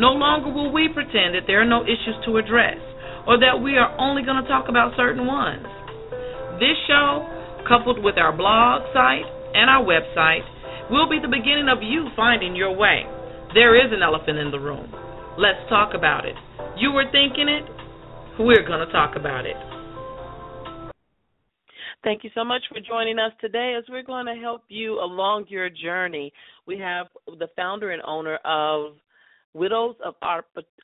No longer will we pretend that there are no issues to address or that we are only going to talk about certain ones. This show, coupled with our blog site and our website, will be the beginning of you finding your way. There is an elephant in the room. Let's talk about it. You were thinking it, we're going to talk about it. Thank you so much for joining us today as we're going to help you along your journey. We have the founder and owner of Widows of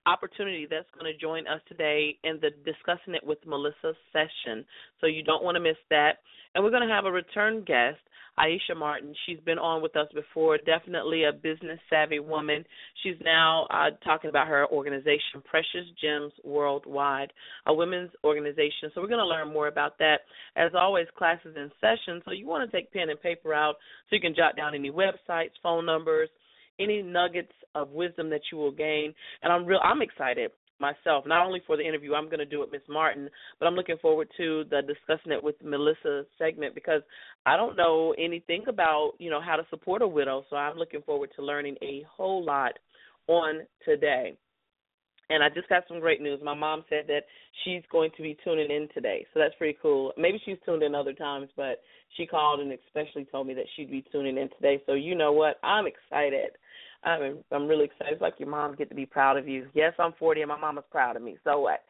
Opportunity that's going to join us today in the Discussing It with Melissa session. So you don't want to miss that. And we're going to have a return guest Aisha Martin. She's been on with us before, definitely a business savvy woman. She's now uh, talking about her organization, Precious Gems Worldwide, a women's organization. So we're going to learn more about that. As always, classes in session. So you want to take pen and paper out so you can jot down any websites, phone numbers, any nuggets of wisdom that you will gain. And I'm real I'm excited myself, not only for the interview I'm going to do with Miss Martin, but I'm looking forward to the discussing it with Melissa segment because I don't know anything about you know how to support a widow, so I'm looking forward to learning a whole lot on today. And I just got some great news. My mom said that she's going to be tuning in today, so that's pretty cool. Maybe she's tuned in other times, but she called and especially told me that she'd be tuning in today. So you know what? I'm excited. I'm I'm really excited. It's like your mom get to be proud of you. Yes, I'm 40 and my mama's proud of me. So what?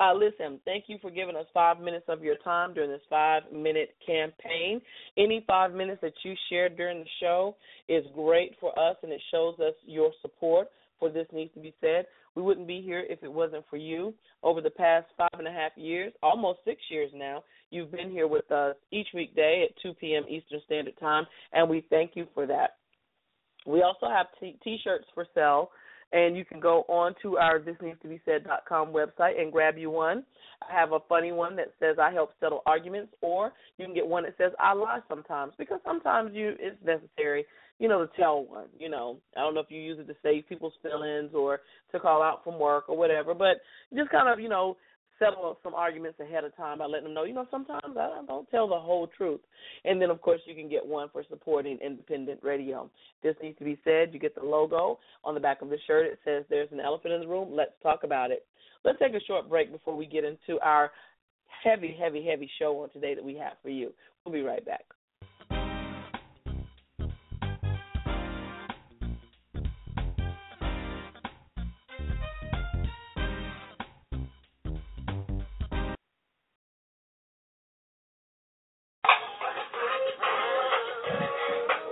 Uh, listen, thank you for giving us five minutes of your time during this five minute campaign. Any five minutes that you shared during the show is great for us and it shows us your support for this needs to be said. We wouldn't be here if it wasn't for you. Over the past five and a half years, almost six years now, you've been here with us each weekday at 2 p.m. Eastern Standard Time, and we thank you for that. We also have t- t-shirts for sale, and you can go on to our thisneedstobesaid.com website and grab you one. I have a funny one that says I help settle arguments, or you can get one that says I lie sometimes because sometimes you it's necessary, you know, to tell one. You know, I don't know if you use it to save people's feelings or to call out from work or whatever, but just kind of you know settle some arguments ahead of time by letting them know, you know, sometimes I don't tell the whole truth. And then, of course, you can get one for supporting independent radio. This needs to be said. You get the logo on the back of the shirt. It says, There's an elephant in the room. Let's talk about it. Let's take a short break before we get into our heavy, heavy, heavy show on today that we have for you. We'll be right back.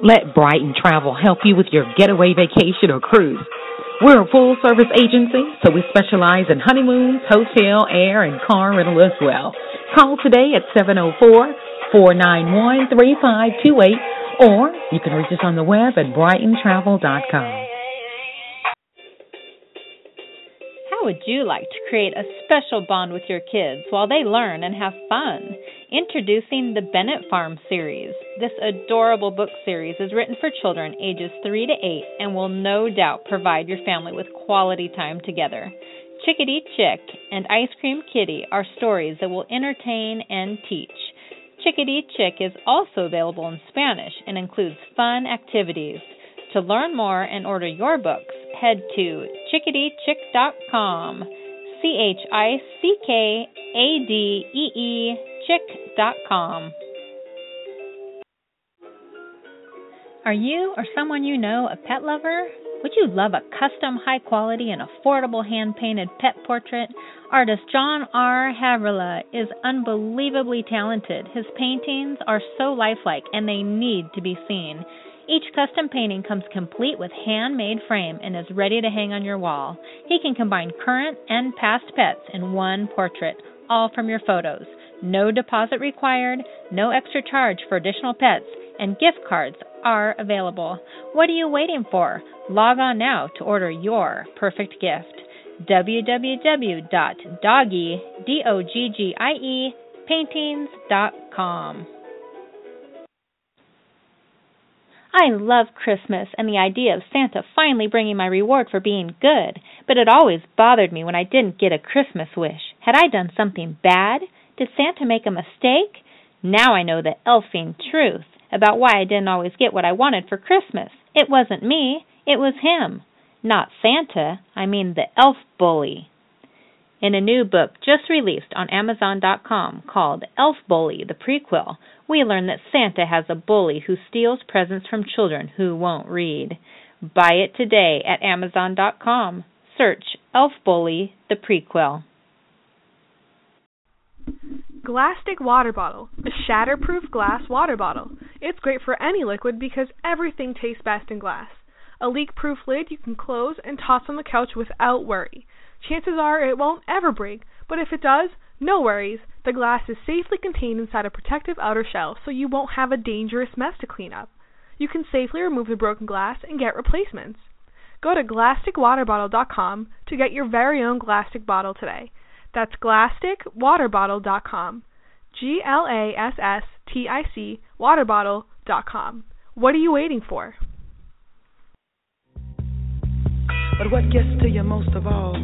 Let Brighton Travel help you with your getaway vacation or cruise. We're a full service agency, so we specialize in honeymoons, hotel, air, and car rental as well. Call today at 704 491 3528 or you can reach us on the web at brightontravel.com. How would you like to create a special bond with your kids while they learn and have fun? Introducing the Bennett Farm series. This adorable book series is written for children ages 3 to 8 and will no doubt provide your family with quality time together. Chickadee Chick and Ice Cream Kitty are stories that will entertain and teach. Chickadee Chick is also available in Spanish and includes fun activities. To learn more and order your books, head to chickadeechick.com. C H I C K A D E E chick.com. Are you or someone you know a pet lover? Would you love a custom, high quality, and affordable hand painted pet portrait? Artist John R. Havrilla is unbelievably talented. His paintings are so lifelike and they need to be seen. Each custom painting comes complete with handmade frame and is ready to hang on your wall. He can combine current and past pets in one portrait, all from your photos. No deposit required, no extra charge for additional pets, and gift cards are available. What are you waiting for? Log on now to order your perfect gift. www.doggie, I love Christmas and the idea of Santa finally bringing my reward for being good, but it always bothered me when I didn't get a Christmas wish. Had I done something bad? Did Santa make a mistake? Now I know the elfing truth about why I didn't always get what I wanted for Christmas. It wasn't me, it was him. Not Santa, I mean the elf bully. In a new book just released on Amazon.com called Elf Bully, the prequel, we learn that Santa has a bully who steals presents from children who won't read. Buy it today at Amazon.com. Search Elf Bully, the prequel. Glastic Water Bottle, a shatterproof glass water bottle. It's great for any liquid because everything tastes best in glass. A leak-proof lid you can close and toss on the couch without worry. Chances are it won't ever break, but if it does, no worries. The glass is safely contained inside a protective outer shell so you won't have a dangerous mess to clean up. You can safely remove the broken glass and get replacements. Go to GlasticWaterBottle.com to get your very own Glastic bottle today. That's GlasticWaterBottle.com. G L A S S T I C waterbottle.com. What are you waiting for? But what gets to you most of all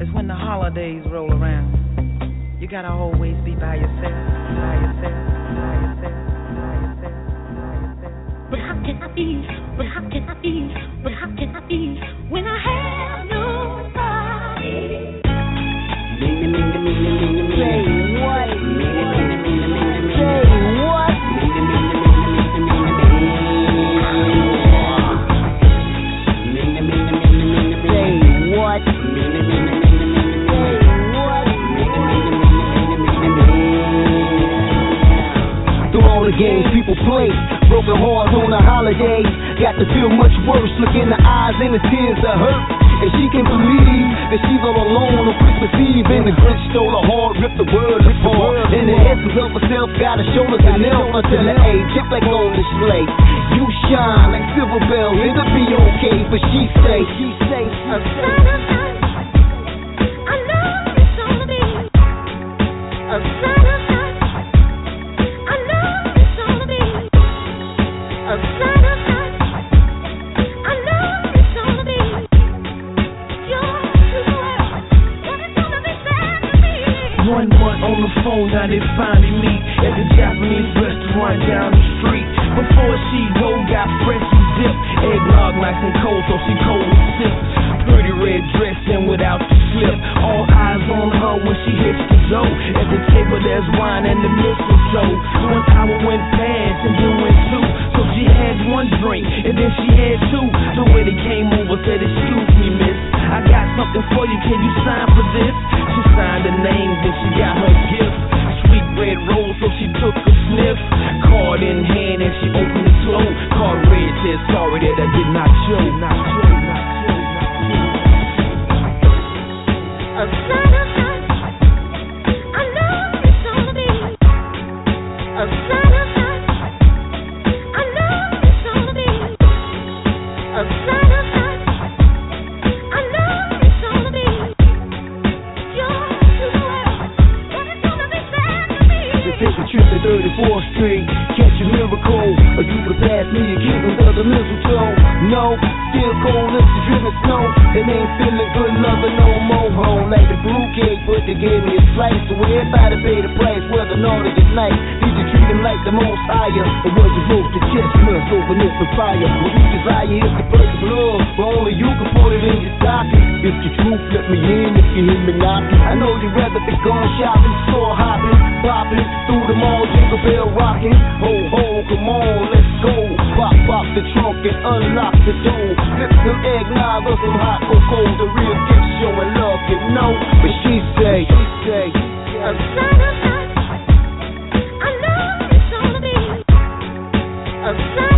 is when the holidays roll around. You gotta always be by yourself, by yourself, by yourself, by yourself, by yourself. But how can I be? But how can I be? But how can I be when I have nobody? Say play, broken hearts on the holidays. Got to feel much worse. Look in the eyes and the tears that hurt. And she can't believe that she's all alone on Christmas Eve. And the Grinch stole her heart, ripped the world apart. And the essence of herself got her shoulders and nails until the age, Just like on slate. You shine like silver bells. It'll be okay, but she say, she say, I gonna a now they finally A sign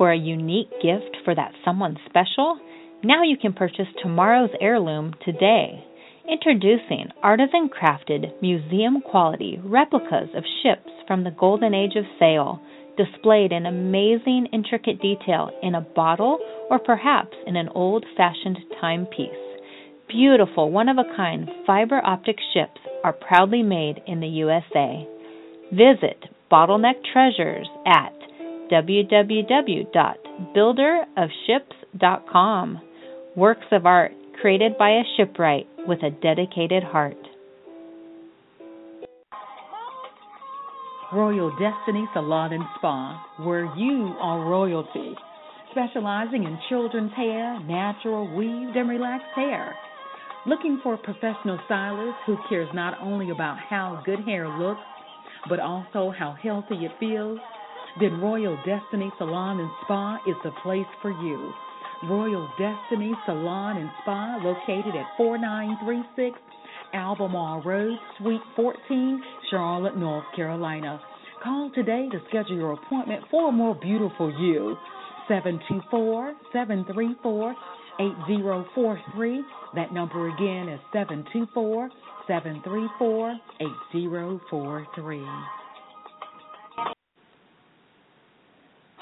for a unique gift for that someone special? Now you can purchase tomorrow's heirloom today. Introducing artisan crafted, museum quality replicas of ships from the golden age of sail, displayed in amazing, intricate detail in a bottle or perhaps in an old fashioned timepiece. Beautiful, one of a kind fiber optic ships are proudly made in the USA. Visit Bottleneck Treasures at www.builderofships.com. Works of art created by a shipwright with a dedicated heart. Royal Destiny Salon and Spa, where you are royalty. Specializing in children's hair, natural, weaved, and relaxed hair. Looking for a professional stylist who cares not only about how good hair looks, but also how healthy it feels? Then Royal Destiny Salon and Spa is the place for you. Royal Destiny Salon and Spa, located at 4936 Albemarle Road, Suite 14, Charlotte, North Carolina. Call today to schedule your appointment for a more beautiful you. 724 734 8043. That number again is 724 734 8043.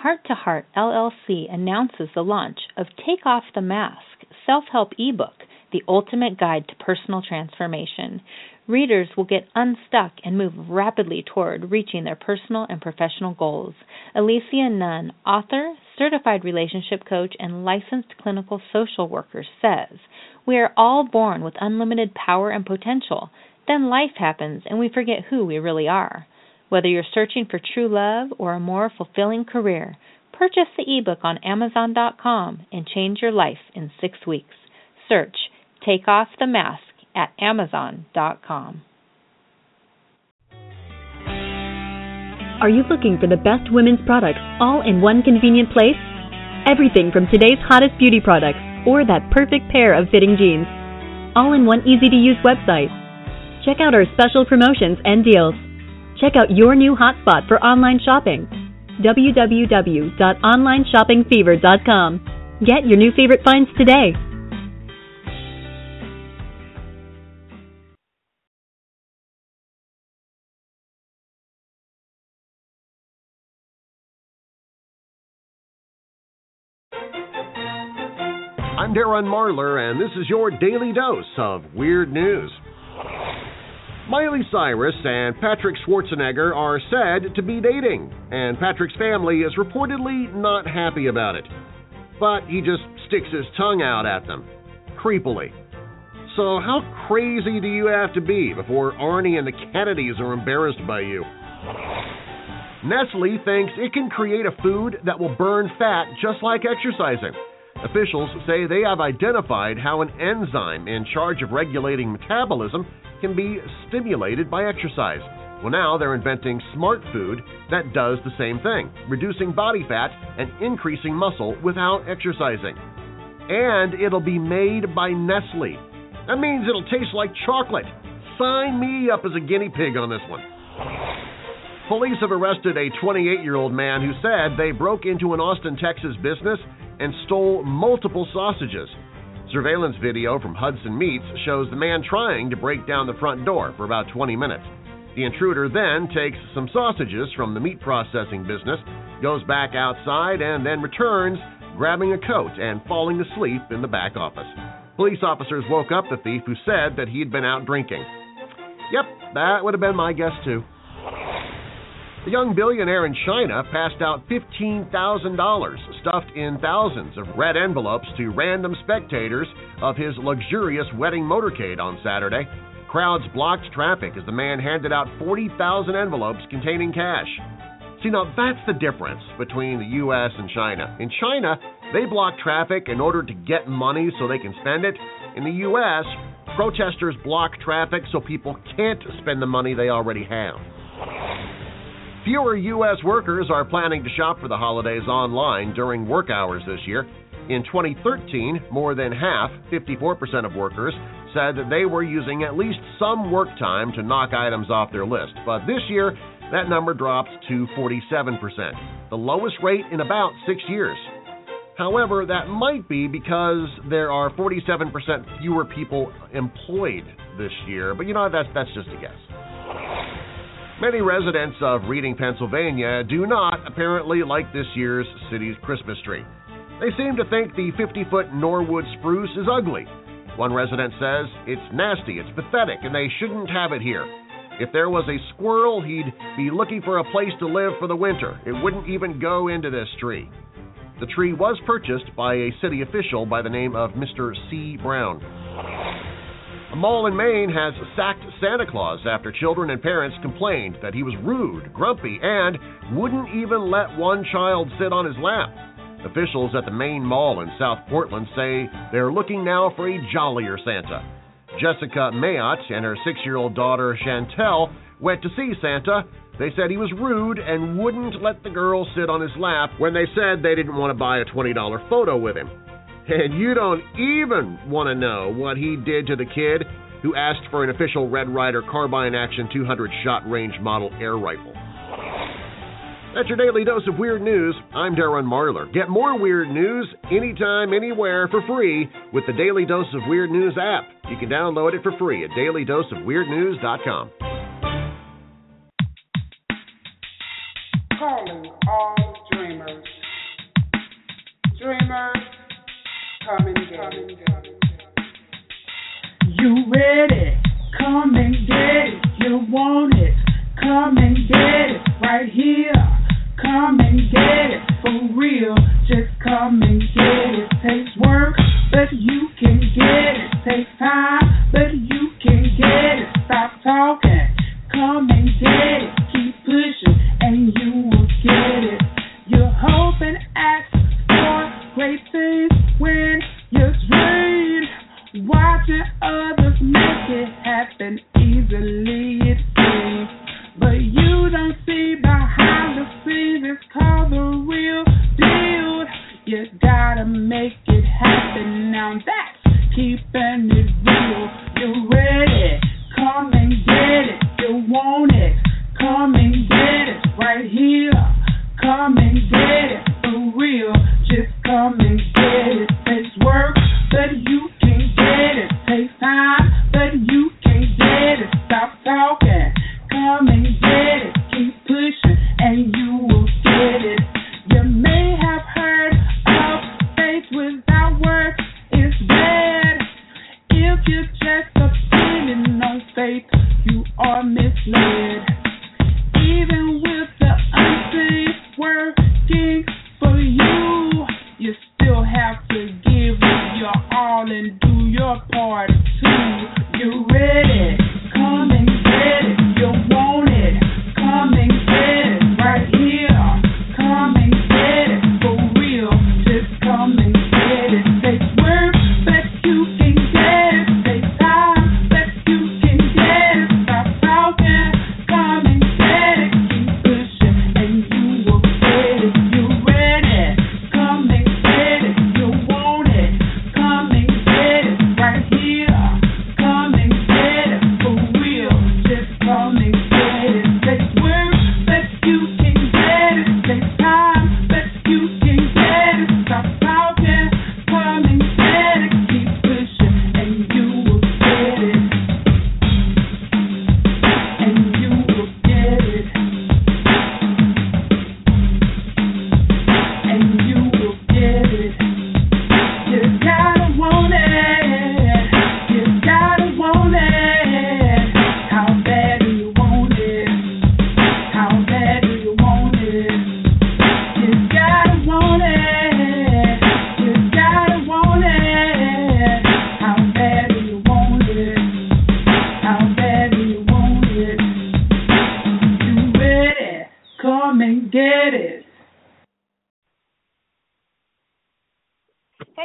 Heart to Heart LLC announces the launch of Take Off the Mask self help ebook, the ultimate guide to personal transformation. Readers will get unstuck and move rapidly toward reaching their personal and professional goals. Alicia Nunn, author, certified relationship coach, and licensed clinical social worker, says We are all born with unlimited power and potential. Then life happens and we forget who we really are. Whether you're searching for true love or a more fulfilling career, purchase the ebook on Amazon.com and change your life in six weeks. Search Take Off the Mask at Amazon.com. Are you looking for the best women's products all in one convenient place? Everything from today's hottest beauty products or that perfect pair of fitting jeans. All in one easy to use website. Check out our special promotions and deals. Check out your new hotspot for online shopping www.onlineshoppingfever.com. Get your new favorite finds today. I'm Darren Marlar, and this is your daily dose of weird news. Miley Cyrus and Patrick Schwarzenegger are said to be dating, and Patrick's family is reportedly not happy about it. But he just sticks his tongue out at them, creepily. So, how crazy do you have to be before Arnie and the Kennedys are embarrassed by you? Nestle thinks it can create a food that will burn fat just like exercising. Officials say they have identified how an enzyme in charge of regulating metabolism can be stimulated by exercise. Well, now they're inventing smart food that does the same thing, reducing body fat and increasing muscle without exercising. And it'll be made by Nestle. That means it'll taste like chocolate. Sign me up as a guinea pig on this one. Police have arrested a 28 year old man who said they broke into an Austin, Texas business and stole multiple sausages. Surveillance video from Hudson Meats shows the man trying to break down the front door for about 20 minutes. The intruder then takes some sausages from the meat processing business, goes back outside, and then returns, grabbing a coat and falling asleep in the back office. Police officers woke up the thief who said that he'd been out drinking. Yep, that would have been my guess too. A young billionaire in China passed out $15,000 stuffed in thousands of red envelopes to random spectators of his luxurious wedding motorcade on Saturday. Crowds blocked traffic as the man handed out 40,000 envelopes containing cash. See, now that's the difference between the U.S. and China. In China, they block traffic in order to get money so they can spend it. In the U.S., protesters block traffic so people can't spend the money they already have. Fewer U.S. workers are planning to shop for the holidays online during work hours this year. In 2013, more than half, 54% of workers, said that they were using at least some work time to knock items off their list. But this year, that number dropped to 47%, the lowest rate in about six years. However, that might be because there are 47% fewer people employed this year, but you know, that's, that's just a guess. Many residents of Reading, Pennsylvania do not apparently like this year's city's Christmas tree. They seem to think the 50 foot Norway spruce is ugly. One resident says it's nasty, it's pathetic, and they shouldn't have it here. If there was a squirrel, he'd be looking for a place to live for the winter. It wouldn't even go into this tree. The tree was purchased by a city official by the name of Mr. C. Brown. A mall in Maine has sacked Santa Claus after children and parents complained that he was rude, grumpy, and wouldn't even let one child sit on his lap. Officials at the Maine Mall in South Portland say they're looking now for a jollier Santa. Jessica Mayotte and her six year old daughter Chantel went to see Santa. They said he was rude and wouldn't let the girl sit on his lap when they said they didn't want to buy a $20 photo with him. And you don't even want to know what he did to the kid who asked for an official Red Ryder carbine action 200 shot range model air rifle. That's your daily dose of weird news. I'm Darren Marlar. Get more weird news anytime, anywhere for free with the Daily Dose of Weird News app. You can download it for free at dailydoseofweirdnews.com. Calling all dreamers. Dreamers, and get it. You ready? Come and get it. You want it? Come and get it right here. Come and get it for real. Just come and get it. Takes work, but you can get it. Takes time, but you can get it. Stop talking. Come and get it. Keep pushing, and you will get it. You hope and ask for great things when you dream. Watching others make it happen easily, it seems. But you don't see behind the scenes, it's called the real deal. You gotta make it happen now. That's keeping it real. You ready?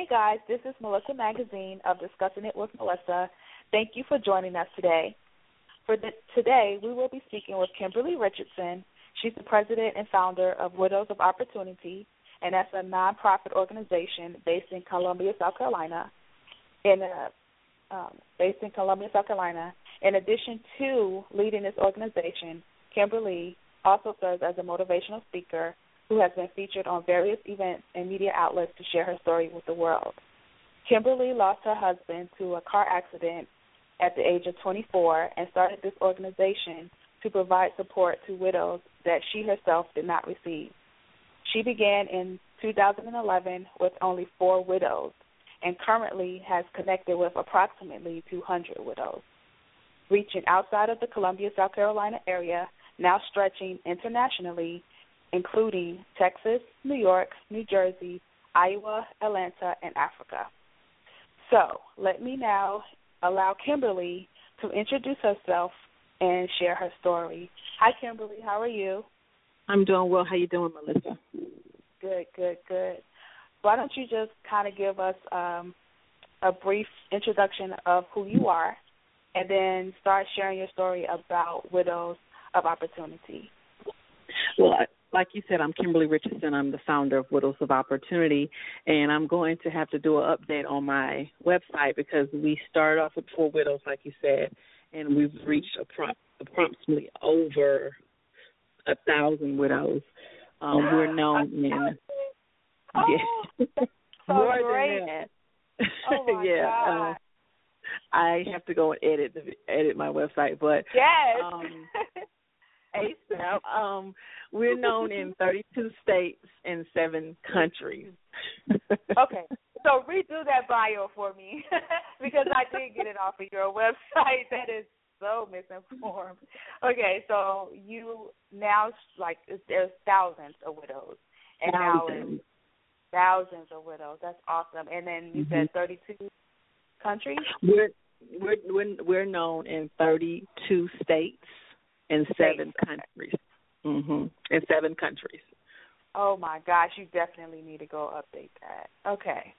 Guys. This is Melissa Magazine of Discussing It with Melissa. Thank you for joining us today. For the, today, we will be speaking with Kimberly Richardson. She's the president and founder of Widows of Opportunity, and that's a nonprofit organization based in Columbia, South Carolina. In a, um, based in Columbia, South Carolina. In addition to leading this organization, Kimberly also serves as a motivational speaker who has been featured on various events and media outlets to share her story with the world. Kimberly lost her husband to a car accident at the age of 24 and started this organization to provide support to widows that she herself did not receive. She began in 2011 with only four widows and currently has connected with approximately 200 widows, reaching outside of the Columbia, South Carolina area, now stretching internationally, including Texas, New York, New Jersey, Iowa, Atlanta, and Africa. So let me now allow Kimberly to introduce herself and share her story. Hi, Kimberly. How are you? I'm doing well. How you doing, Melissa? Good, good, good. Why don't you just kind of give us um, a brief introduction of who you are, and then start sharing your story about Widows of Opportunity. Well, I, like you said, I'm Kimberly Richardson. I'm the founder of Widows of Opportunity, and I'm going to have to do an update on my website because we started off with four widows, like you said, and we've reached approximately over a thousand widows. Um, we're known in oh, yeah, so more great. than that. Oh yeah, uh, I have to go and edit the, edit my website, but yes. um, ASAP. Um, we're known in 32 states and seven countries. okay, so redo that bio for me because I did get it off of your website. That is so misinformed. Okay, so you now like there's thousands of widows, and now Thousands. it's thousands of widows. That's awesome. And then you said 32 countries. We're we're we're we're known in 32 states and seven countries. Mhm. In seven countries. Oh my gosh, you definitely need to go update that. Okay.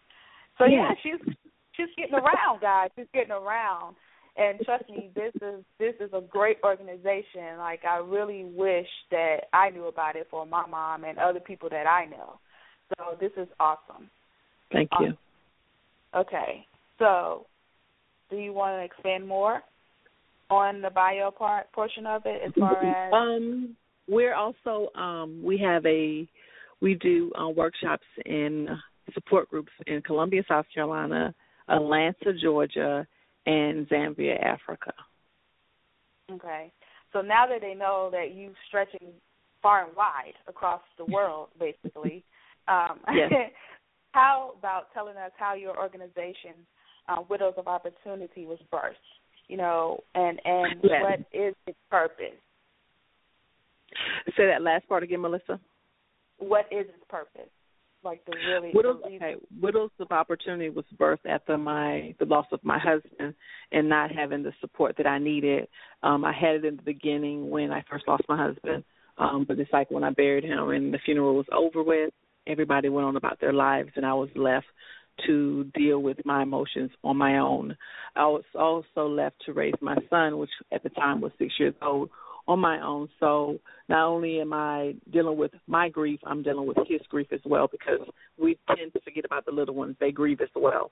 So yeah, Yeah. she's she's getting around, guys. She's getting around. And trust me, this is this is a great organization. Like I really wish that I knew about it for my mom and other people that I know. So this is awesome. Thank you. Okay. So do you want to expand more on the bio part portion of it as far as Um, we're also um, we have a we do uh, workshops in support groups in Columbia, South Carolina, Atlanta, Georgia, and Zambia, Africa. Okay. So now that they know that you're stretching far and wide across the world, basically, um, Yes. how about telling us how your organization, uh, Widows of Opportunity, was birthed? You know, and and Yes. what is its purpose? Say that last part again, Melissa. What is its purpose? Like the really Widows, the okay, Widows of Opportunity was birthed after my the loss of my husband and not having the support that I needed. Um, I had it in the beginning when I first lost my husband, um, but it's like when I buried him and the funeral was over with, everybody went on about their lives and I was left to deal with my emotions on my own. I was also left to raise my son, which at the time was six years old, on my own. So not only am I dealing with my grief, I'm dealing with his grief as well because we tend to forget about the little ones. They grieve as well.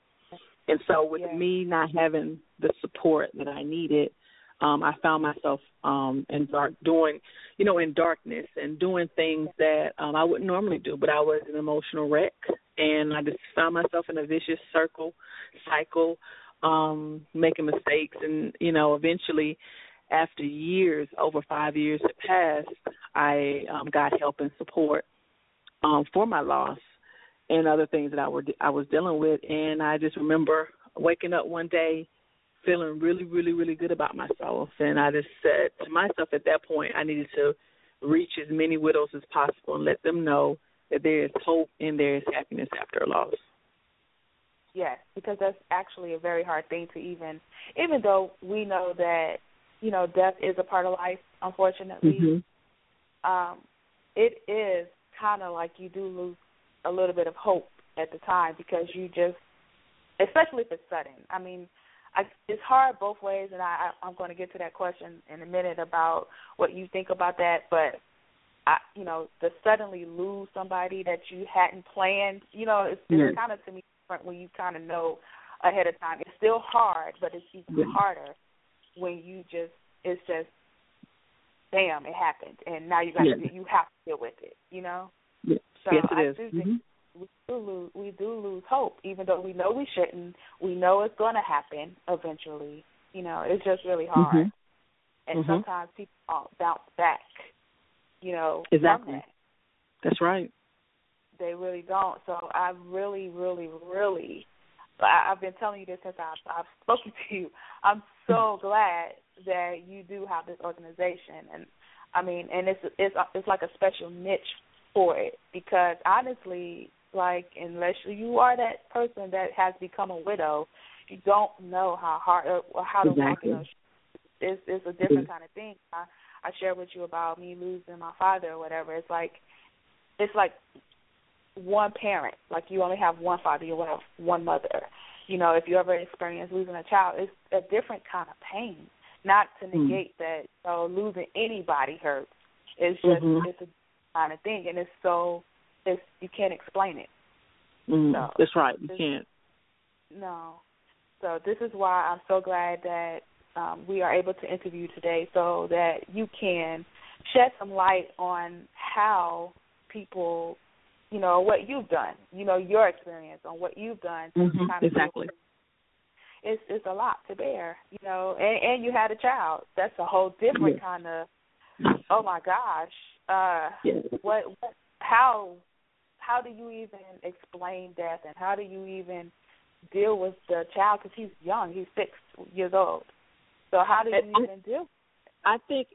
And so with Yeah. me not having the support that I needed, um, I found myself um in dark doing you know, in darkness and doing things that um I wouldn't normally do, but I was an emotional wreck and I just found myself in a vicious circle cycle, um, making mistakes and, you know, eventually after years, over five years had passed, I um, got help and support um, for my loss and other things that I were I was dealing with. And I just remember waking up one day feeling really, really, really good about myself. And I just said to myself at that point, I needed to reach as many widows as possible and let them know that there is hope and there is happiness after a loss. Yes, because that's actually a very hard thing to even, even though we know that, you know, death is a part of life, unfortunately, Mm-hmm. um, it is kind of like you do lose a little bit of hope at the time because you just especially if it's sudden. I mean, I, it's hard both ways, and I, I I'm going to get to that question in a minute about what you think about that. But I, you know, to suddenly lose somebody that you hadn't planned, you know, it's, it's Yes. kind of to me different when you kind of know ahead of time. It's still hard, but it's even Yeah. harder when you just it's just bam, it happened, and now you got Yeah. to you have to deal with it, you know. Yes, So yes I it is. do think Mhm. We do lose we do lose hope, even though we know we shouldn't. We know it's going to happen eventually. You know, it's just really hard, Mhm. and Mhm. sometimes people don't bounce back. You know, Exactly. that. That's right. They really don't. So I really, really, really, I, I've been telling you this since I've, I've spoken to you. I'm so glad that you do have this organization, and I mean, and it's it's it's like a special niche for it because honestly, like unless you are that person that has become a widow, you don't know how hard or how to walk Exactly. in those. shoes. It's it's a different kind of thing. I I shared with you about me losing my father or whatever. It's like it's like one parent. Like you only have one father, you only have one mother. You know, if you ever experience losing a child, it's a different kind of pain. Not to Mm. negate that so losing anybody hurts. It's just Mhm. it's a kind of thing and it's so it's you can't explain it. Mm. So, That's right. You this- can't. No. So this is why I'm so glad that um, we are able to interview today so that you can shed some light on how people, you know, what you've done, you know, your experience on what you've done Mhm. of Exactly. it's it's a lot to bear, you know, and and you had a child. That's a whole different Yes. kind of oh my gosh. Uh Yes. what what how how do you even explain death and how do you even deal with the child? Because he's young he's six years old. So how do you And I- even deal I think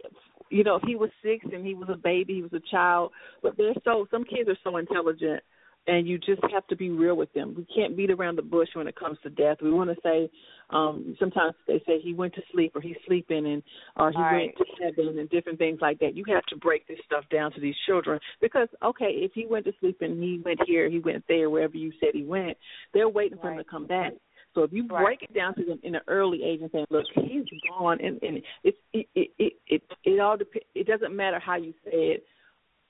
you know, he was six and he was a baby, he was a child, but they're so some kids are so intelligent and you just have to be real with them. We can't beat around the bush when it comes to death. We want to say um sometimes they say he went to sleep or he's sleeping and or he Right. went to heaven and different things like that. You have to break this stuff down to these children because okay, if he went to sleep and he went here, he went there, wherever you said he went, they're waiting for him to come back. So if you Right. break it down to them in an early age and say, "Look, he's gone," and and it's it it it it, it all dep- It doesn't matter how you say it,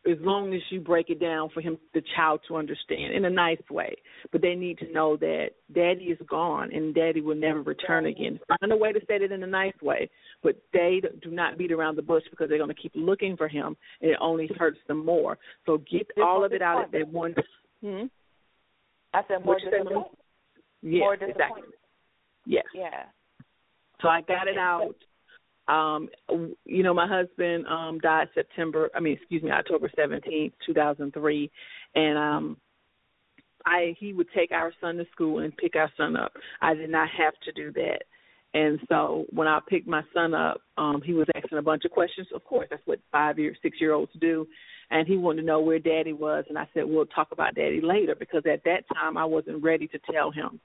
as long as you break it down for him, the child, to understand in a nice way. But they need to know that Daddy is gone and Daddy will never return again. Find a way to say it in a nice way, but they do not beat around the bush because they're going to keep looking for him, and it only hurts them more. So get all of it out at that one. Hmm? i said more What you say, Mama? disappointment Yes, more exactly. disappointment Yes. yeah So I got it out. Um, you know, my husband um died September. I mean, excuse me, October seventeenth, two thousand three, and um, I he would take our son to school and pick our son up. I did not have to do that. And so when I picked my son up, um, he was asking a bunch of questions. Of course, that's what five year, six year olds do. And he wanted to know where daddy was. And I said, we'll talk about daddy later because at that time I wasn't ready to tell him.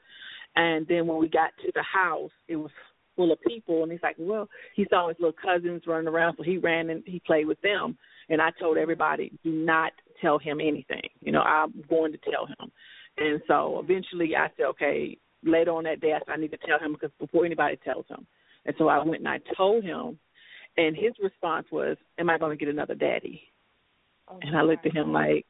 And then when we got to the house, it was full of people. And he's like, well, he saw his little cousins running around. So he ran and he played with them. And I told mm-hmm. everybody, do not tell him anything. You know, I'm going to tell him. And so eventually I said, okay, later on that day, I said, I need to tell him because before anybody tells him. And so I went and I told him, and his response was, "Am I going to get another daddy?" Oh, And I looked at him like,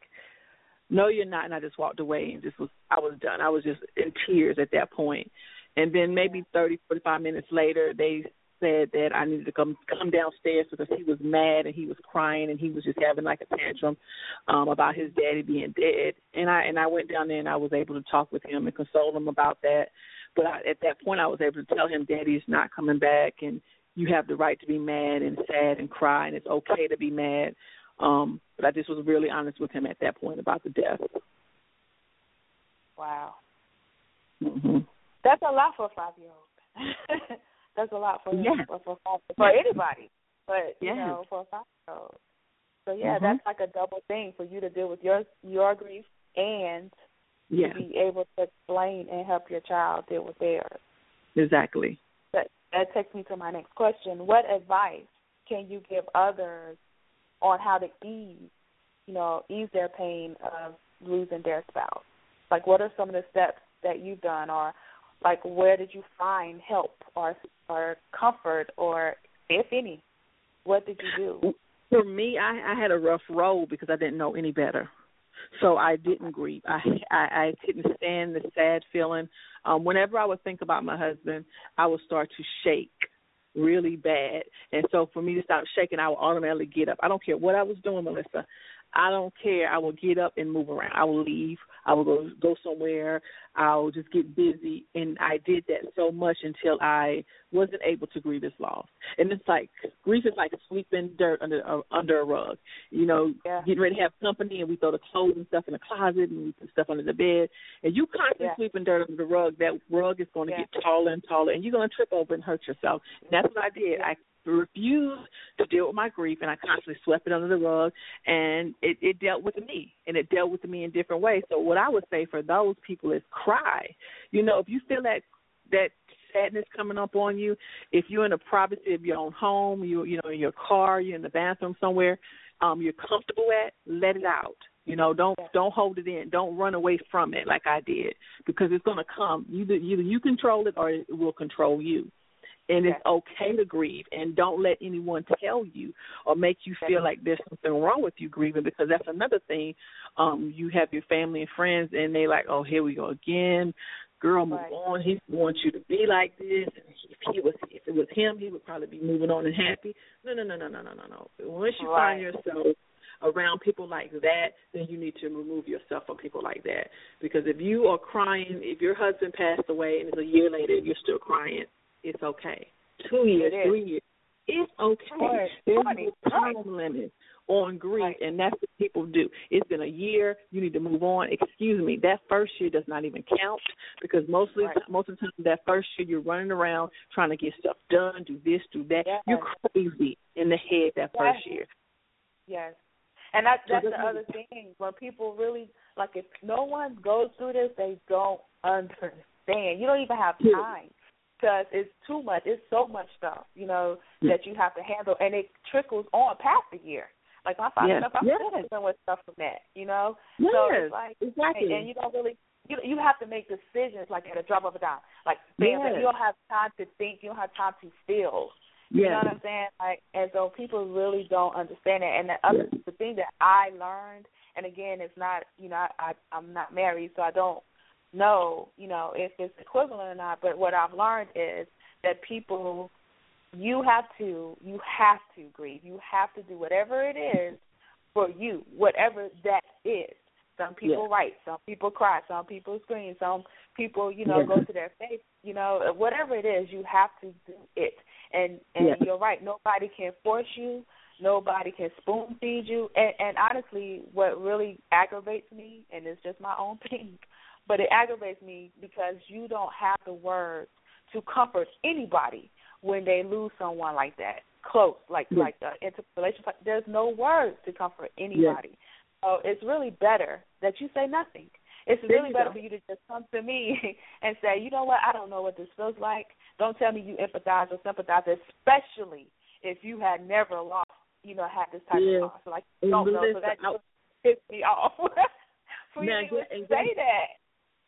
"No, you're not." And I just walked away and just was, I was done. I was just in tears at that point. And then maybe thirty, forty-five minutes later, they said that I needed to come come downstairs because he was mad and he was crying and he was just having like a tantrum um about his daddy being dead. And I and I went down there and I was able to talk with him and console him about that. But I, at that point, I was able to tell him, "Daddy is not coming back, and you have the right to be mad and sad and cry, and it's okay to be mad." Um, but I just was really honest with him at that point about the death. wow hmm that's a lot for a five year old that's a lot for Yeah. for for, five, for anybody but you know for a five year old so yeah Mhm. that's like a double thing for you to deal with your your grief and Yeah, to be able to explain and help your child deal with theirs. exactly. That that takes me to my next question. What advice can you give others on how to ease, you know, ease their pain of losing their spouse? Like what are some of the steps that you've done or like where did you find help or or comfort or if any? What did you do? For me, I, I had a rough road because I didn't know any better. So I didn't grieve. I I, I couldn't stand the sad feeling. Um, whenever I would think about my husband, I would start to shake really bad. And so for me to stop shaking, I would automatically get up. I don't care what I was doing, Melissa. I don't care. I will get up and move around. I will leave. I will go go somewhere. I'll just get busy, and I did that so much until I wasn't able to grieve his loss. And it's like grief is like sweeping dirt under uh, under a rug. You know, yeah. getting ready to have company, and we throw the clothes and stuff in the closet, and we put stuff under the bed, and you constantly Yeah. sweeping dirt under the rug. That rug is going to Yeah. get taller and taller, and you're going to trip over and hurt yourself. And that's what I did. I refused to deal with my grief and I constantly swept it under the rug and it, it dealt with me and it dealt with me in different ways. So what I would say for those people is cry. You know, if you feel that that sadness coming up on you, if you're in the privacy of your own home, you you know, in your car, you're in the bathroom somewhere, um, you're comfortable at, let it out. You know, don't don't hold it in. Don't run away from it like I did because it's going to come. Either either you control it or it will control you and it's okay to grieve, and don't let anyone tell you or make you feel like there's something wrong with you grieving, because that's another thing. Um, you have your family and friends, and they like, oh, here we go again. Girl, move right. on. He wants you to be like this. And if he was, if it was him, he would probably be moving on and happy. No, no, no, no, no, no, no, no. Once you right. find yourself around people like that, then you need to remove yourself from people like that. Because if you are crying, if your husband passed away and it's a year later and you're still crying, it's okay. Two years, It three years, it's okay. There's Right. no time limit on grief, and that's what people do. It's been a year. You need to move on. Excuse me. That first year does not even count because mostly, most of the time, that first year you're running around trying to get stuff done, do this, do that. You're crazy in the head that first year. Yes. And that So that's the other thing. When people really like if no one goes through this, they don't understand. You don't even have time because it's too much. It's so much stuff, you know, Yeah. that you have to handle and it trickles on past the year. Like my father Yes. stuff, I'm Yes. still dealing with stuff from that, you know? So Yes, it's like exactly. and, and you don't really you you have to make decisions like at a drop of a dime. Like bam, Yes. you don't have time to think, you don't have time to feel. You know what I'm saying? Like, and so people really don't understand it. And the other, the thing that I learned, and again, it's not, you know, I, I I'm not married, so I don't know, you know, if it's equivalent or not. But what I've learned is that people, you have to, you have to grieve. You have to do whatever it is for you, whatever that is. Some people Yes. write, some people cry, some people scream, some people, you know, Yes. go to their faith, You know, whatever it is, you have to do it. And and Yes. you're right. Nobody can force you. Nobody can spoon feed you. And, and honestly, what really aggravates me, and it's just my own thing, but it aggravates me because you don't have the words to comfort anybody when they lose someone like that close, like Yes. like uh, the intimate relationship. There's no words to comfort anybody. So it's really better that you say nothing. It's There really better go. for you to just come to me and say, you know what, I don't know what this feels like. Don't tell me you empathize or sympathize, especially if you had never lost, you know, had this type of loss. Like you don't know, so that just pissed me off for Now, you to say that.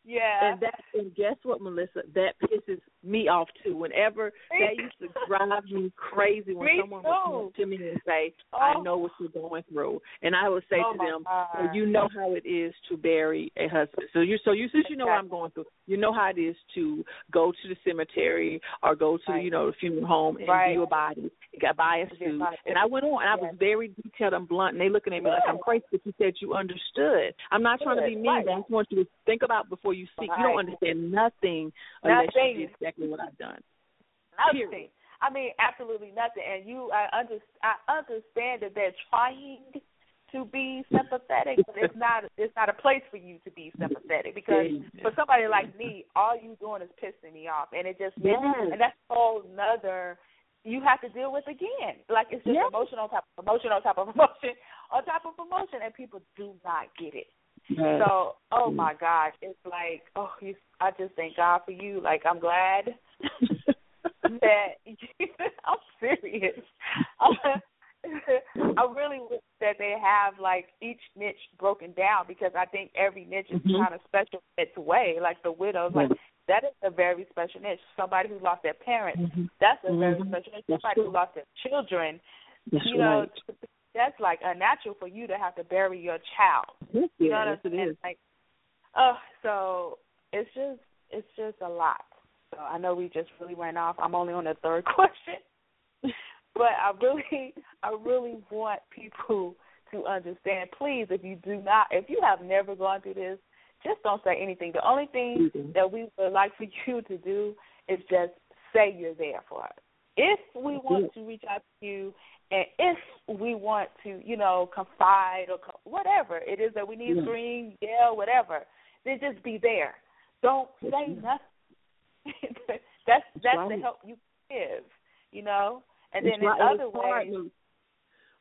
Yeah. And that and guess what, Melissa? That pisses me off too. Whenever that used to drive me crazy when Me someone would come to me and say, "I Oh. know what you're going through," and I would say Oh, to them. "So you know how it is to bury a husband. So you so you since you know what I'm going through, you know how it is to go to the cemetery or go to you know the funeral home and Right. view a body, got buy a suit." And I went on and I was very detailed and blunt, and they looking at me like I'm crazy. But you said you understood. I'm not trying to be mean, right. but I just want you to think about before you speak. You don't understand nothing unless Nothing. you did exactly what I've done. Nothing. Period. I mean, absolutely nothing. And you, I under, I understand that they're trying to be sympathetic, but it's not, it's not a place for you to be sympathetic because for somebody like me, all you doing is pissing me off, and it just, Yes. and that's a whole nother. You have to deal with again. Like it's just Yes. emotion on top of emotion on top of emotion on top of emotion, and people do not get it. Yes. So, oh Mm. my gosh, it's like, oh, you, I just thank God for you. Like, I'm glad that you, I'm serious. I really wish that they have like each niche broken down because I think every niche is Mhm. kind of special in its way. Like the widows, like that is a very special niche. Somebody who lost their parents, Mhm. that's a very Mhm. special niche. Somebody who lost their children, That's you know, right. That's like unnatural for you to have to bury your child. Yes, You know what I'm it saying? is. Like, oh, so it's just it's just a lot. So I know we just really went off. I'm only on the third question, but I really, I really want people to understand. Please, if you do not, if you have never gone through this, just don't say anything. The only thing Mhm. that we would like for you to do is just say you're there for us. If we want to reach out to you, and if we want to, you know, confide or co- whatever it is that we need, Yeah. scream, yell, whatever, then just be there. Don't say nothing. that's that's the right. help you give, you know. And It's then in right, other ways,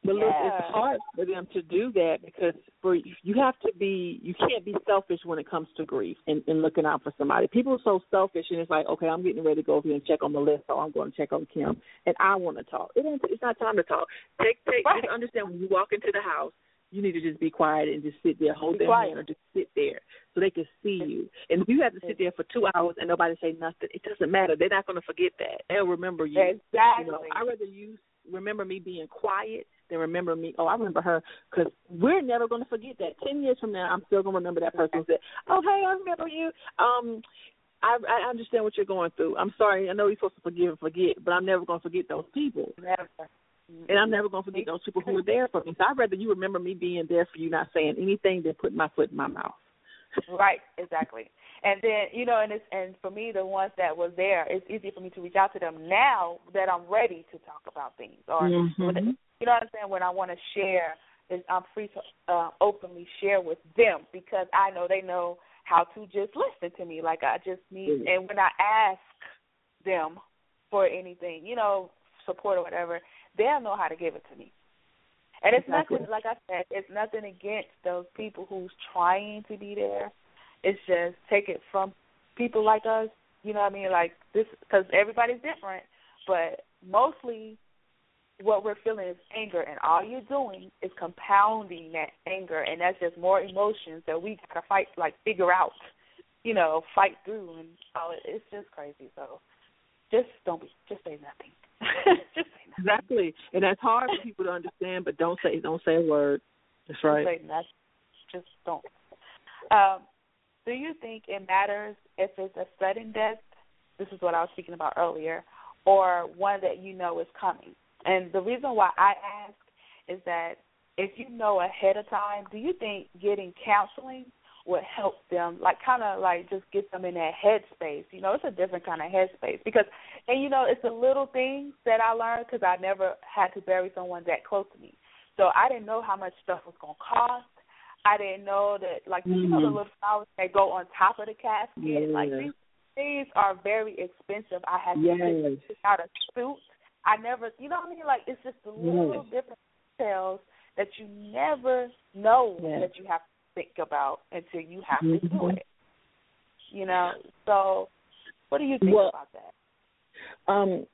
But look, Yeah. it's hard for them to do that because for you have to be you can't be selfish when it comes to grief and, and looking out for somebody. People are so selfish and it's like, okay, I'm getting ready to go over here and check on Melissa or I'm going to check on Kim and I want to talk. It ain't it's not time to talk. Take take Right. just understand when you walk into the house, you need to just be quiet and just sit there, hold Be their quiet. hand or just sit there so they can see you. And if you have to sit there for two hours and nobody say nothing, it doesn't matter. They're not going to forget that. They'll remember you. exactly. You know, I rather you remember me being quiet than remember me. Oh, I remember her because we're never going to forget that. Ten years from now, I'm still going to remember that person who said, "Oh, hey, I remember you." Um, I, I understand what you're going through. I'm sorry. I know you're supposed to forgive and forget, but I'm never going to forget those people, Never. and I'm never going to forget those people who were there for me. So I'd rather you remember me being there for you, not saying anything than putting my foot in my mouth. Right, exactly. And then you know, and it's and for me, the ones that was there, it's easier for me to reach out to them now that I'm ready to talk about things, or Mhm. when, you know what I'm saying. When I want to share, is I'm free to uh, openly share with them because I know they know how to just listen to me. Like I just need, Mhm. and when I ask them for anything, you know, support or whatever, they'll know how to give it to me. And it's Exactly. nothing, like I said, it's nothing against those people who's trying to be there. It's just take it from people like us. You know what I mean? Like this, because everybody's different, but mostly what we're feeling is anger, and all you're doing is compounding that anger, and that's just more emotions that we gotta fight, like figure out, you know, fight through, and all it, it's just crazy. So just don't be, just say nothing. just say nothing. Exactly, and that's hard for people to understand. But don't say don't say a word. That's right. Just say nothing. Just don't. Um, do you think it matters if it's a sudden death? This is what I was speaking about earlier, or one that you know is coming. And the reason why I ask is that if you know ahead of time, do you think getting counseling would help them, like kind of like just get them in that headspace? You know, it's a different kind of headspace because, and you know, it's the little things that I learned because I never had to bury someone that close to me, so I didn't know how much stuff was gonna cost. I didn't know that, like you know, the Mhm. little flowers that go on top of the casket. Yeah. Like these are very expensive. I had to Yes. pick out a suit. I never, you know what I mean? Like it's just the little Yes. different details that you never know Yes. that you have to think about until you have to do Mhm. it. You know, so what do you think Well, about that? Um,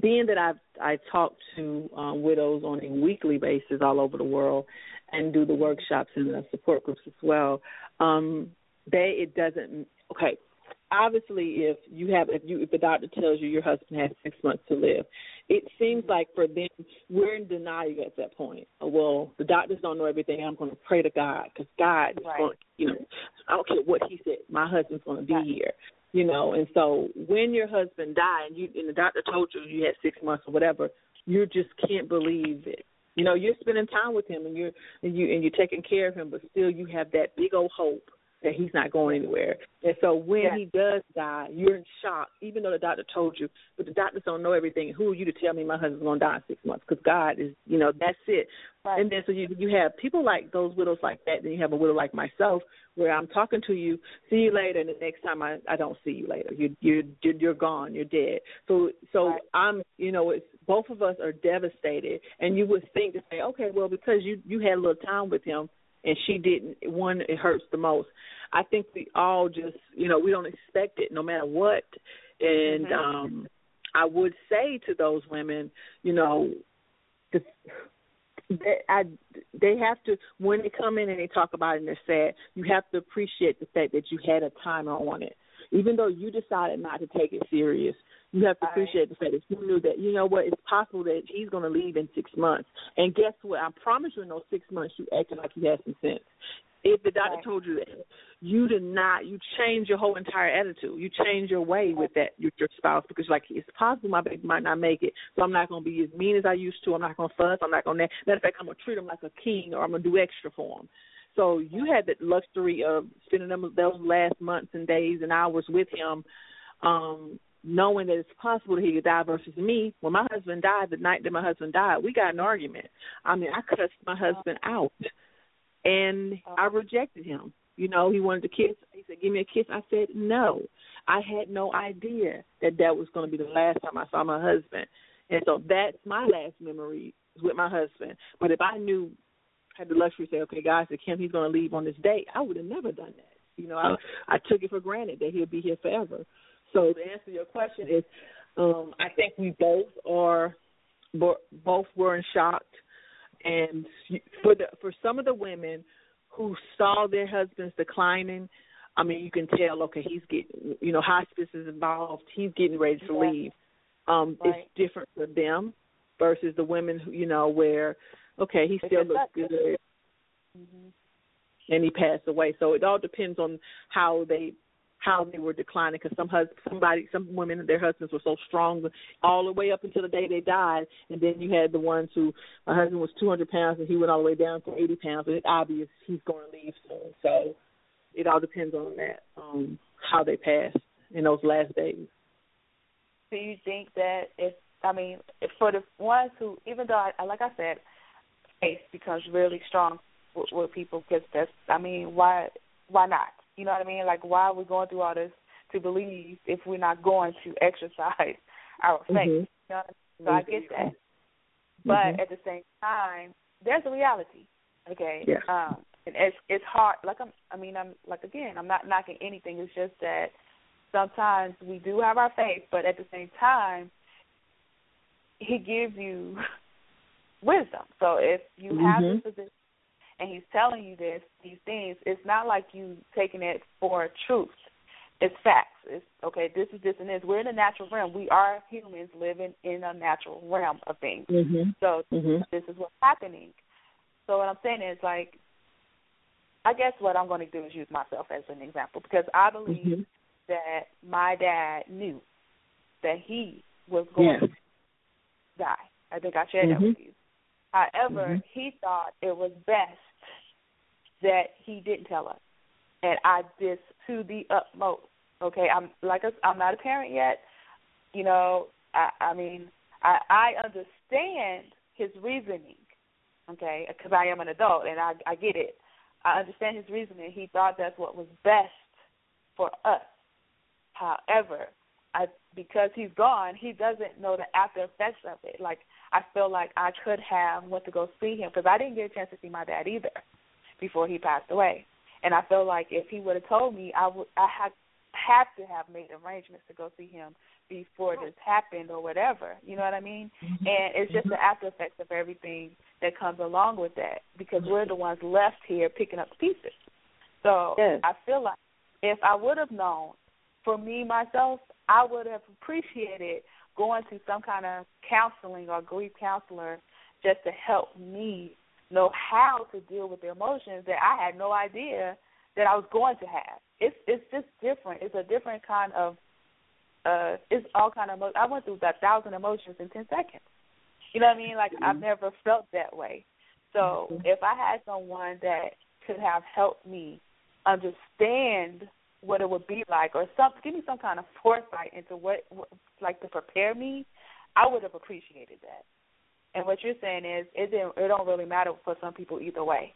being that I've I talk to um, widows on a weekly basis all over the world, and do the workshops and the support groups as well, um, they it doesn't okay. Obviously, if you have if you if the doctor tells you your husband has six months to live, it seems like for them we're in denial at that point. Oh, Well, the doctors don't know everything. I'm going to pray to God because God is Right. going. You know, I don't care what he said. My husband's going to be Right. here you know and so when your husband died and you and the doctor told you you had six months or whatever you just can't believe it you know you're spending time with him and you're and you and you're taking care of him but still you have that big old hope that he's not going anywhere and so when Yes. he does die you're in shock even though the doctor told you but the doctors don't know everything who are you to tell me my husband's going to die in six months because god is you know that's it Right. and then so you you have people like those widows like that, then you have a widow like myself where I'm talking to you, see you later, and the next time I I don't see you later. You you you're, you're gone, you're dead. So so Right. I'm you know it's both of us are devastated, and you would think to say okay well because you you had a little time with him and she didn't one it hurts the most. I think we all just you know we don't expect it no matter what, and Mhm. um I would say to those women you know. The, they I they have to when they come in and they talk about it and they're sad, you have to appreciate the fact that you had a timer on it. Even though you decided not to take it serious, you have to appreciate the fact that you knew that you know what it's possible that he's going to leave in six months. And guess what? I promise you, in those six months, you acted like you had some sense. If the doctor Right. told you that, you did not. You changed your whole entire attitude. You changed your way with that with your spouse because like it's possible my baby might not make it, so I'm not going to be as mean as I used to. I'm not going to fuss. I'm not going to. Matter of fact, I'm going to treat him like a king, or I'm going to do extra for him. So you had the luxury of spending them those last months and days and hours with him, um, knowing that it's possible that he could die. Versus me, when my husband died, the night that my husband died, we got an argument. I mean, I cussed my husband out, and I rejected him. You know, he wanted to kiss. He said, "Give me a kiss." I said, "No." I had no idea that that was going to be the last time I saw my husband, and so that's my last memory with my husband. But if I knew, had the luxury to say, "Okay, guys, if Kim, he's going to leave on this date," I would have never done that. You know, I I took it for granted that he'll be here forever. So to answer to your question is, um, I think we both are, both were in shock, and for the for some of the women who saw their husbands declining, I mean, you can tell. Okay, he's getting, you know, hospice is involved. He's getting ready to leave. Um, Right. It's different for them versus the women, who, you know, where okay, he still looks good Mm-hmm. and he passed away. So it all depends on how they how they were declining. Because some hus somebody, some women, and their husbands were so strong all the way up until the day they died, and then you had the ones who my husband was 200 pounds and he went all the way down to 80 pounds, and it's obvious he's going to leave soon. So it all depends on that, um, how they passed in those last days. Do you think that if I mean for the ones who even though I like I said, faith becomes really strong with, with people because that's I mean why why not? You know what I mean? Like why are we going through all this to believe if we're not going to exercise our faith? Mhm. you know so I get that. But Mhm. at the same time there's a reality okay? Yeah. um and it's it's hard like I'm I mean I'm like again I'm not knocking anything. It's just that sometimes we do have our faith but at the same time he gives you wisdom so if you have Mhm. this position and he's telling you this these things it's not like you taking it for truth it's facts it's okay this is this and this we're in a natural realm we are humans living in a natural realm of things Mhm. so Mhm. this is what's happening. So what I'm saying is like I guess what I'm going to do is use myself as an example because I believe Mhm. that my dad knew that he was going Yeah. to die. I think I shared that Mhm. with you. However, Mhm. he thought it was best that he didn't tell us, and I did to the utmost. Okay, I'm like I, I'm not a parent yet. You know, I, I mean, I, I understand his reasoning. Okay, because I am an adult and I, I get it. I understand his reasoning. He thought that's what was best for us. However, I because he's gone, he doesn't know the after effects of it. Like I feel like I could have went to go see him because I didn't get a chance to see my dad either before he passed away. And I feel like if he would have told me, I would I had had to have made arrangements to go see him before this happened or whatever. You know what I mean? Mm-hmm. And it's just the mm-hmm. after effects of everything that comes along with that because mm-hmm. we're the ones left here picking up the pieces. So Yes. I feel like if I would have known, for me myself, I would have appreciated going to some kind of counseling or grief counselor just to help me know how to deal with the emotions that I had no idea that I was going to have. It's it's just different. It's a different kind of uh it's all kind of I went through a thousand emotions in ten seconds. You know what I mean? Like I've never felt that way. So if I had someone that could have helped me understand what it would be like, or some give me some kind of foresight into what, what like to prepare me, I would have appreciated that. And what you're saying is it didn't it don't really matter for some people either way,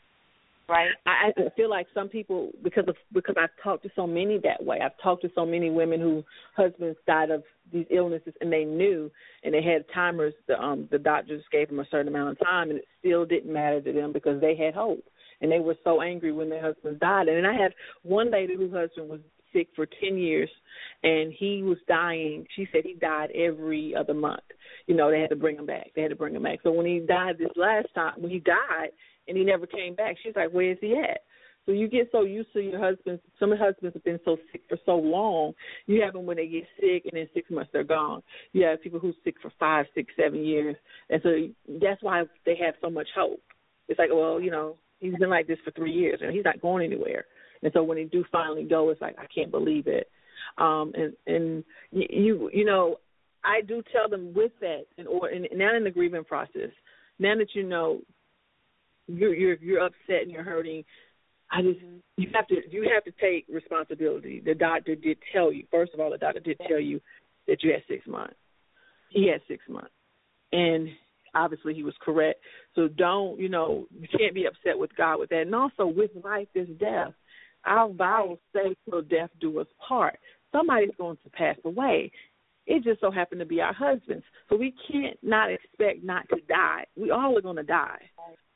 right? I, I feel like some people because of because I've talked to so many that way. I've talked to so many women who husbands died of these illnesses and they knew and they had timers. The um the doctors gave them a certain amount of time and it still didn't matter to them because they had hope and they were so angry when their husbands died. And I had one lady whose husband was sick for ten years and he was dying. She said he died every other month. You know, they had to bring him back. They had to bring him back. So when he died this last time, when he died and he never came back, she's like, Where is he at? So you get so used to your husbands. Some husbands have been so sick for so long. You have them when they get sick, and in six months they're gone. You have people who's sick for five, six, seven years, and so that's why they have so much hope. It's like, well, you know, he's been like this for three years, and he's not going anywhere. And so when they do finally go, it's like I can't believe it. Um, and and you you know, I do tell them with that, and or and now in the grieving process, now that you know you're you're you're upset and you're hurting I just you have to you have to take responsibility. The doctor did tell you. First of all, the doctor did tell you that you had six months. He had six months, and obviously he was correct. So don't you know you can't be upset with God with that. And also with life is death. Our vows say till death do us part. Somebody's going to pass away. It just so happened to be our husbands. So we can't not expect not to die. We all are going to die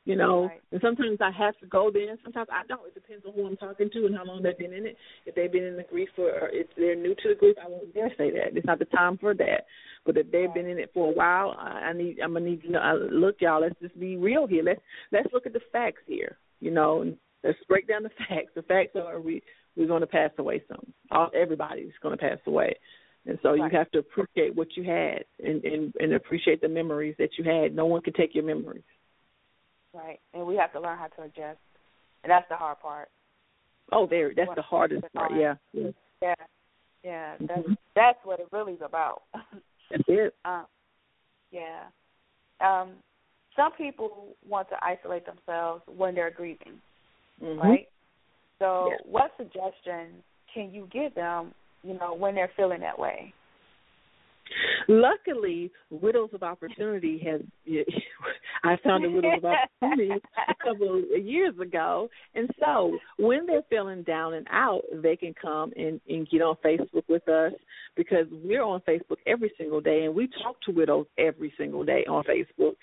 you know. Right. And sometimes I have to go there, and sometimes I don't. It depends on who I'm talking to and how long they've been in it. If they've been in the grief for, or if they're new to the grief, I won't dare say that. It's not the time for that. But if they've been in it for a while, I need. I'm gonna need to know. I- Look, y'all. Let's just be real here. Let's let's look at the facts here. You know, and let's break down the facts. The facts are we we're going to pass away soon. All everybody's going to pass away. And so you have to appreciate what you had and, and and appreciate the memories that you had. No one can take your memories. Right. And we have to learn how to adjust. And that's the hard part. Oh, there. That's the hardest part. Yeah. yeah. Yeah. Yeah. That's Mhm. that's what it really is about. That's it. um yeah. Um some people want to isolate themselves when they're grieving, Mhm. right? So what suggestions can you give them, you know, when they're feeling that way? Luckily, Widows of Opportunity has. I founded Widows of Opportunity a couple of years ago, and so when they're feeling down and out, they can come and, and get on Facebook with us because we're on Facebook every single day, and we talk to widows every single day on Facebook.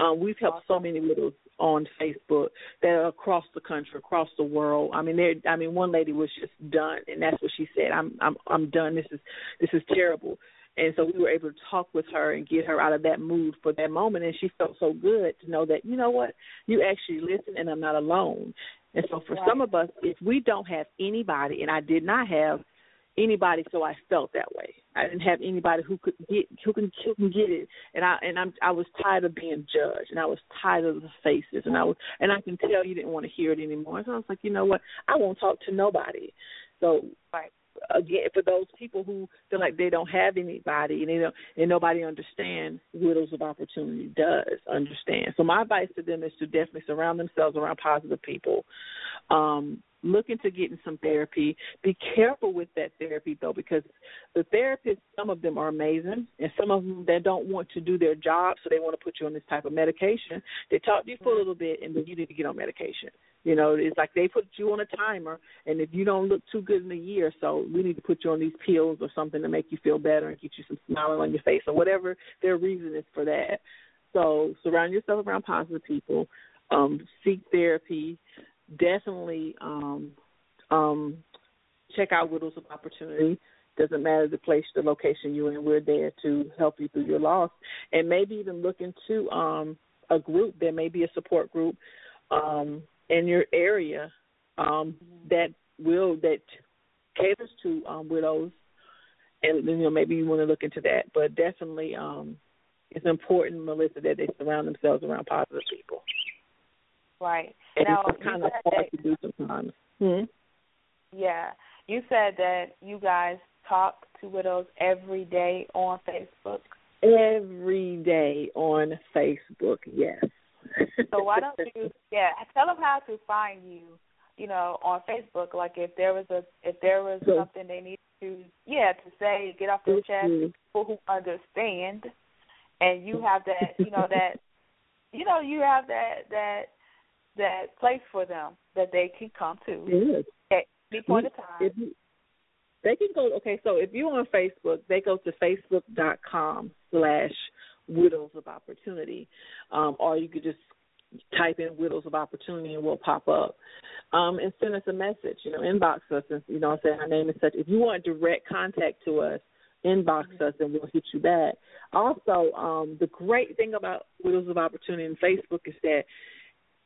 Um, we've helped so many widows on Facebook that are across the country, across the world. I mean, there. I mean, one lady was just done, and that's what she said. I'm, I'm, I'm done. This is, this is terrible. And so we were able to talk with her and get her out of that mood for that moment. And she felt so good to know that, you know what, you actually listen and I'm not alone. And so for some of us, if we don't have anybody, and I did not have anybody, so I felt that way. I didn't have anybody who could get who can who can get it, and I and I'm I was tired of being judged, and I was tired of the faces, and I was and I can tell you didn't want to hear it anymore. So I was like, you know what, I won't talk to nobody. So again for those people who feel like they don't have anybody and they don't and nobody understands widows of opportunity does understand. So my advice to them is to definitely surround themselves around positive people. Um look into getting some therapy. Be careful with that therapy though because the therapists some of them are amazing and some of them that don't want to do their job so they want to put you on this type of medication. They talk to you for a little bit and then you need to get on medication you know, it's like they put you on a timer, and if you don't look too good in a year, so we need to put you on these pills or something to make you feel better and get you some smiling on your face or whatever their reason is for that. So surround yourself around positive people. Um, seek therapy. Definitely um, um, check out Widows of Opportunity. Doesn't matter the place, the location you're in. We're there to help you through your loss, and maybe even look into um, a group. There may be a support group. Um, in your area um, that will that caters to um, widows, and then you know maybe you want to look into that. But definitely, um, it's important, Melissa, that they surround themselves around positive people. Right. And now, it's kind of hard that- to do sometimes. Hmm? Yeah. You said that you guys talk to widows every day on Facebook. Every day on Facebook, yes. So why don't you yeah, tell them how to find you, you know, on Facebook. Like if there was a if there was Sure. something they need to yeah, to say, get off their chest, Mhm. people who understand and you have that you know, that you know, you have that that that place for them that they can come to Yes. at any point in time. You, they can go. Okay, so if you're on Facebook, they go to facebook.com slash widows of opportunity, um, or you could just type in widows of opportunity and we'll pop up. Um, and send us a message. You know, inbox us and you know, say our name is such. If you want direct contact to us, inbox us and we'll hit you back. Also, um, the great thing about Widows of Opportunity and Facebook is that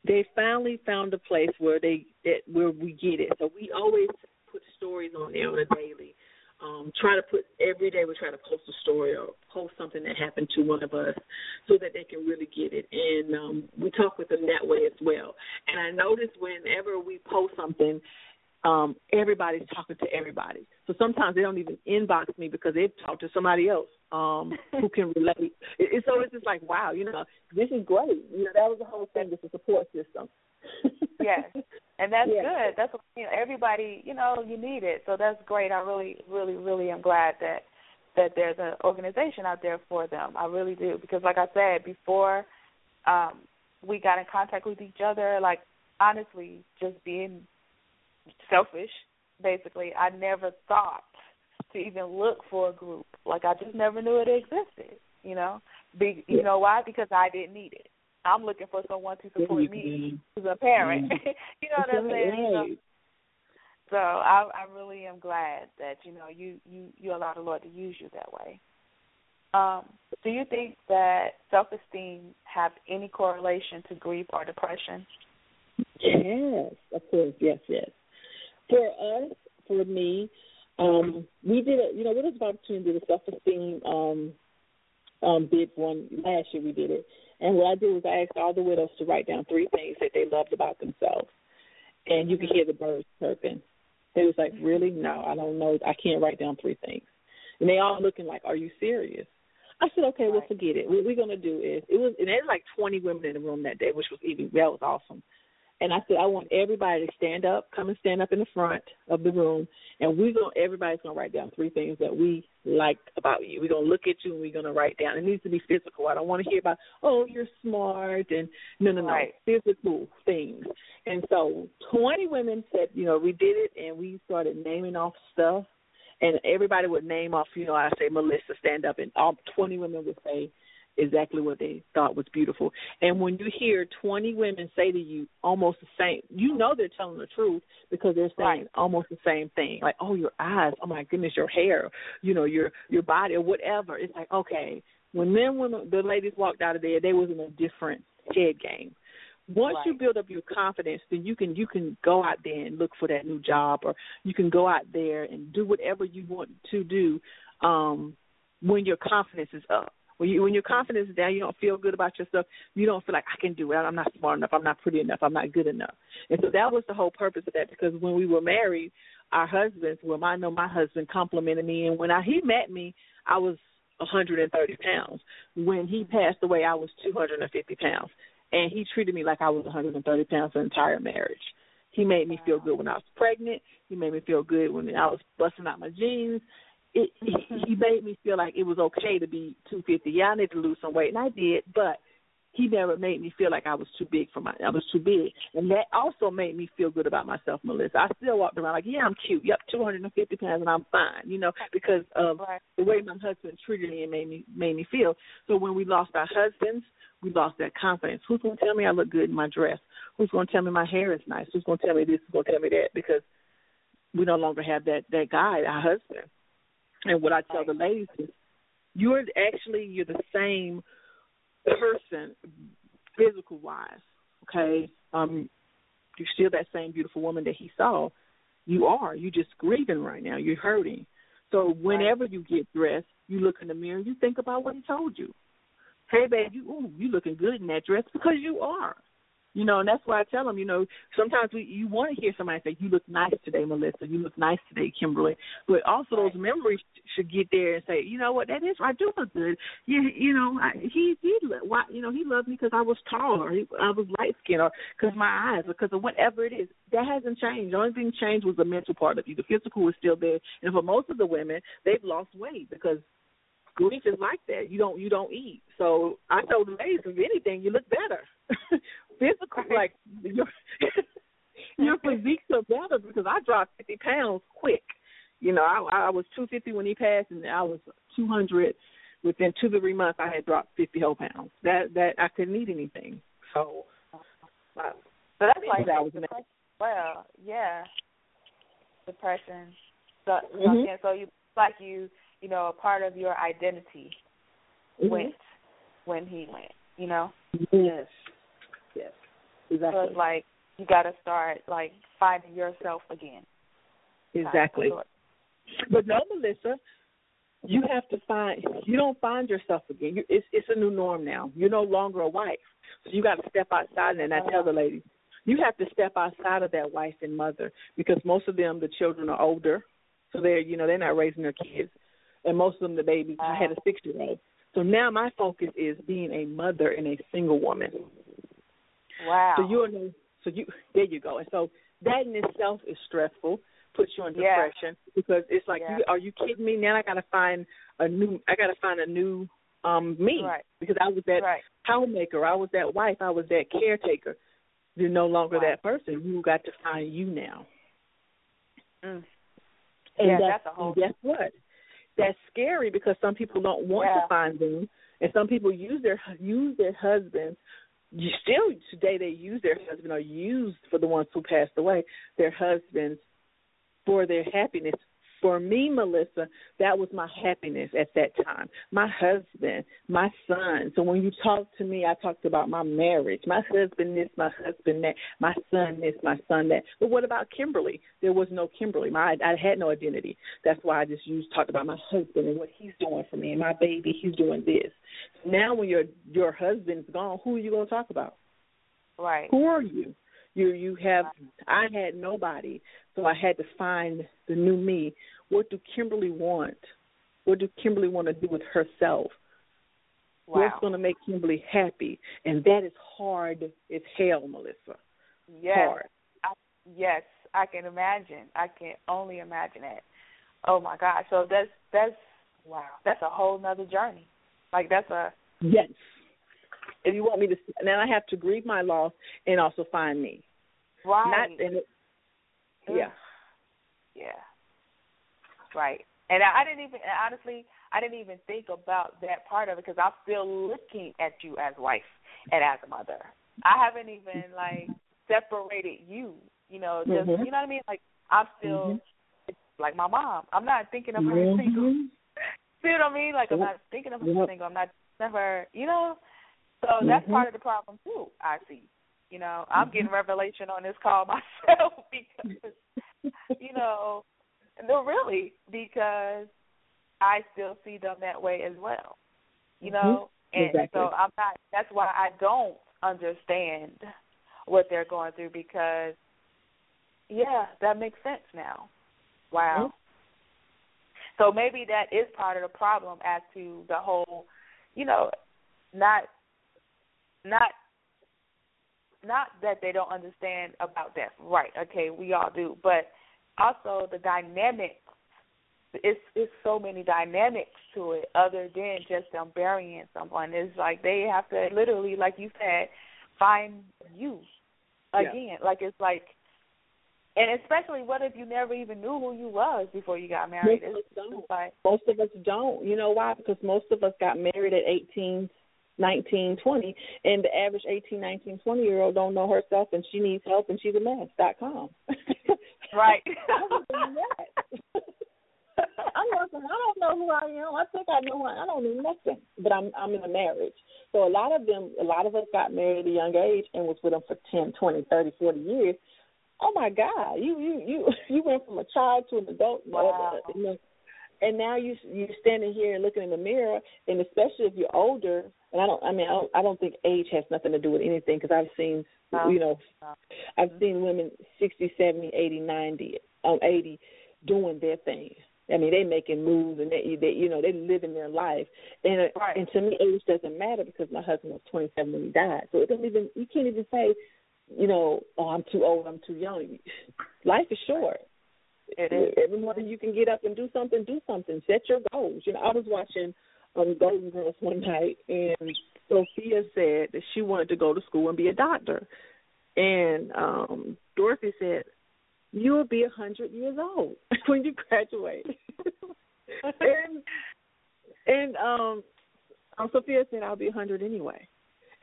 they finally found a place where they that where we get it. So we always put stories on there on a daily. Um, try to put every day we try to post a story or post something that happened to one of us so that they can really get it. And um, we talk with them that way as well. And I notice whenever we post something, um, everybody's talking to everybody. So sometimes they don't even inbox me because they've talked to somebody else um, who can relate. It, it, so it's just like, wow, you know, this is great. You know, that was the whole thing. It's a support system. yes, and that's Yeah. good. That's what, you know, everybody. You know, you need it. So that's great. I really, really, really am glad that that there's an organization out there for them. I really do because, like I said before, um, we got in contact with each other. Like honestly, just being selfish, basically. I never thought to even look for a group. Like I just never knew it existed. You know, Be, you know why? Because I didn't need it. I'm looking for someone to support me as a parent. you know what I'm saying? Know? So I, I really am glad that you know you you you allow the Lord to use you that way. Um, do you think that self-esteem have any correlation to grief or depression? Yes, of course, yes, yes. For us, for me, um, we did a you know, what is the opportunity to self esteem um um bid one last year we did it. And what I did was I asked all the widows to write down three things that they loved about themselves. And you could hear the birds chirping. They was like, Really? No, I don't know I can't write down three things. And they all looking like, Are you serious? I said, Okay, well forget it. What we're gonna do is it was and there's like twenty women in the room that day, which was even that was awesome. And I said, I want everybody to stand up, come and stand up in the front of the room, and we're gonna everybody's gonna write down three things that we like about you. We're gonna look at you and we're gonna write down. It needs to be physical. I don't want to hear about, oh, you're smart and no, no, no, Right. physical things. And so, twenty women said, you know, we did it, and we started naming off stuff, and everybody would name off. You know, I say Melissa, stand up, and all twenty women would say exactly what they thought was beautiful. And when you hear 20 women say to you almost the same, you know they're telling the truth because they're saying almost the same thing. Like, oh, your eyes, oh my goodness, your hair, you know, your your body or whatever. It's like, okay. When then when the ladies walked out of there, they was in a different head game. Once you build up your confidence, then you can you can go out there and look for that new job, or you can go out there and do whatever you want to do um, when your confidence is up. When you when your confidence is down, you don't feel good about yourself. You don't feel like I can do it. I'm not smart enough. I'm not pretty enough. I'm not good enough. And so that was the whole purpose of that. Because when we were married, our husbands, well, I know my husband complimented me, and when I, he met me, I was 130 pounds. When he passed away, I was 250 pounds, and he treated me like I was 130 pounds the entire marriage. He made me feel good when I was pregnant. He made me feel good when I was busting out my jeans. It, he, he made me feel like it was okay to be 250. Yeah, I need to lose some weight, and I did, but he never made me feel like I was too big for my I was too big. And that also made me feel good about myself, Melissa. I still walked around like, Yeah, I'm cute. Yep, two hundred and fifty pounds and I'm fine, you know, because of the way my husband treated me and made me made me feel. So when we lost our husbands, we lost that confidence. Who's gonna tell me I look good in my dress? Who's gonna tell me my hair is nice? Who's gonna tell me this? Who's gonna tell me that? Because we no longer have that that guy, our husband. And what I tell the ladies is you're actually you're the same person physical wise okay? Um you're still that same beautiful woman that he saw. You are. You're just grieving right now. You're hurting. So whenever you get dressed you look in the mirror you think about what he told you. Hey babe you ooh, you looking good in that dress because you are you know, and that's why I tell them, you know, sometimes we you want to hear somebody say, "You look nice today, Melissa. You look nice today, Kimberly." But also those memories should get there and say, "You know what? That is, I do look good. Yeah, you know, I, he he, why, you know, he loved me because I was tall or he, I was light skinned or because my eyes or because of whatever it is. That hasn't changed. The only thing changed was the mental part of you. The physical is still there. And for most of the women, they've lost weight because grief is like that. You don't you don't eat. So I told the ladies, if anything, you look better. Physical, like your your physiques are better because I dropped fifty pounds quick. You know, I I was two fifty when he passed, and I was two hundred within two to three months. I had dropped fifty whole pounds. That that I couldn't eat anything. So, uh, So that's like that was. Well, yeah, depression. So, Mhm. yeah, so you like you, you know, a part of your identity Mhm. went when he went. You know. Yes. Yes. Exactly. So it's like you got to start like finding yourself again. Exactly. But no, Melissa, you have to find. You don't find yourself again. You, it's it's a new norm now. You're no longer a wife, so you got to step outside. And I tell the ladies, you have to step outside of that wife and mother because most of them, the children are older, so they're you know they're not raising their kids, and most of them the babies. I had a six year old. So now my focus is being a mother and a single woman. Wow. So you're no, so you there you go. And so that in itself is stressful, puts you in Yeah. depression because it's like, Yeah. you, are you kidding me? Now I got to find a new. I got to find a new um me Right. because I was that Right. homemaker, I was that wife, I was that caretaker. You're no longer Right. that person. You got to find you now. Mm. And Yeah, that's, that's a whole- and guess what? That's scary because some people don't want Yeah. to find them, and some people use their use their husbands. You still today they use their husband or used for the ones who passed away their husbands for their happiness. For me, Melissa, that was my happiness at that time. My husband, my son. So when you talk to me, I talked about my marriage. My husband this, my husband that, my son this, my son that. But what about Kimberly? There was no Kimberly. My I had no identity. That's why I just used talked about my husband and what he's doing for me and my baby, he's doing this. Now when your your husband's gone, who are you gonna talk about? Right. Who are you? You you have I had nobody, so I had to find the new me. What do Kimberly want? What do Kimberly want to do with herself? Wow. What's going to make Kimberly happy? And that is hard as hell, Melissa. Yes. Hard. I, yes, I can imagine. I can only imagine it. Oh my God. So that's that's wow. That's a whole nother journey. Like that's a Yes. If you want me to, then I have to grieve my loss and also find me. right. Not and it, yeah. Yeah. Right. And I, I didn't even honestly, I didn't even think about that part of it because I'm still looking at you as wife and as a mother. I haven't even like separated you. You know, just Mhm. you know what I mean. Like I'm still like my mom. I'm not thinking of her as single. See what I mean? Like I'm not thinking of her Yep. single. I'm not never. You know. So that's Mhm. part of the problem too. I see. You know, I'm Mm-hmm. getting revelation on this call myself because you know, no, really, because I still see them that way as well. You know, and Exactly. so I'm not. That's why I don't understand what they're going through because, yeah, that makes sense now. Wow. So maybe that is part of the problem as to the whole, you know, not, not not that they don't understand about that. Right, okay, we all do. But also the dynamics it's it's so many dynamics to it other than just them burying someone. It's like they have to literally, like you said, find you Yeah. again. Like it's like and especially what if you never even knew who you was before you got married? Most of us don't. like Most of us don't. You know why? Because most of us got married at eighteen, nineteen, twenty, and the average eighteen, nineteen, twenty year old don't know herself and she needs help and she's a mess. Dot com. Right. I was doing that. I'm like, I don't know who I am. I think I know who I I don't know nothing. But I'm I'm in a marriage. So a lot of them a lot of us got married at a young age and was with them for ten, twenty, thirty, forty years. Oh my God. You you you you went from a child to an adult Wow. you know, and now you you're standing here and looking in the mirror and especially if you're older and I don't I mean I don't, I don't think age has nothing to do with anything because I've seen No. you know No. I've seen women sixty, seventy, eighty, ninety, um, 80 doing their thing. I mean, they making moves and they, they you know, they living their life. And uh, Right. and to me, age doesn't matter because my husband was 27 when he died. So it doesn't even you can't even say, you know, oh, I'm too old, I'm too young. Life is short. It is. Every morning you can get up and do something, do something. Set your goals. You know, I was watching um Golden Girls one night and Sophia said that she wanted to go to school and be a doctor. And um Dorothy said, You'll be a hundred years old when you graduate. and and um um Sophia said I'll be a hundred anyway.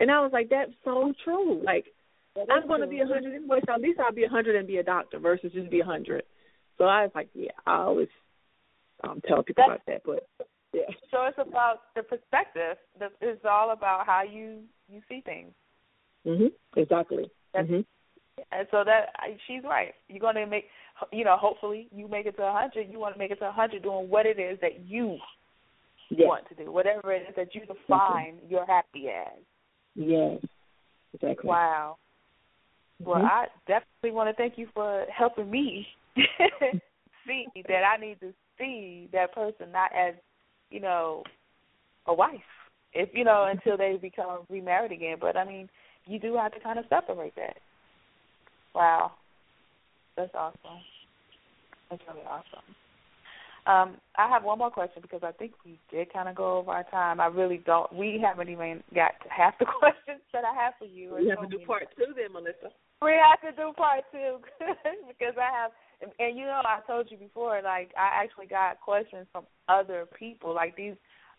And I was like, That's so true. Like I'm gonna be a hundred anyway, so at least I'll be a hundred and be a doctor versus just be a hundred. So I was like, Yeah, I always um tell people about that, but yeah. So it's about the perspective. It's all about how you you see things. Mhm. Exactly. That's, And so that she's right. You're going to make, you know, hopefully you make it to a hundred. You want to make it to a hundred doing what it is that you Yes. want to do, whatever it is that you define you're happy as. Yes. Exactly. Wow. Well, Mhm. I definitely want to thank you for helping me see that I need to see that person not as, you know, a wife. If you know, until they become remarried again. But I mean, you do have to kind of separate that. Wow. That's awesome. That's really awesome. Um, I have one more question because I think we did kind of go over our time. I really don't. We haven't even got to half the questions that I have for you. We have so to do part two then, Melissa. We have to do part two because I have, and, and you know, I told you before, like I actually got questions from other people. Like these,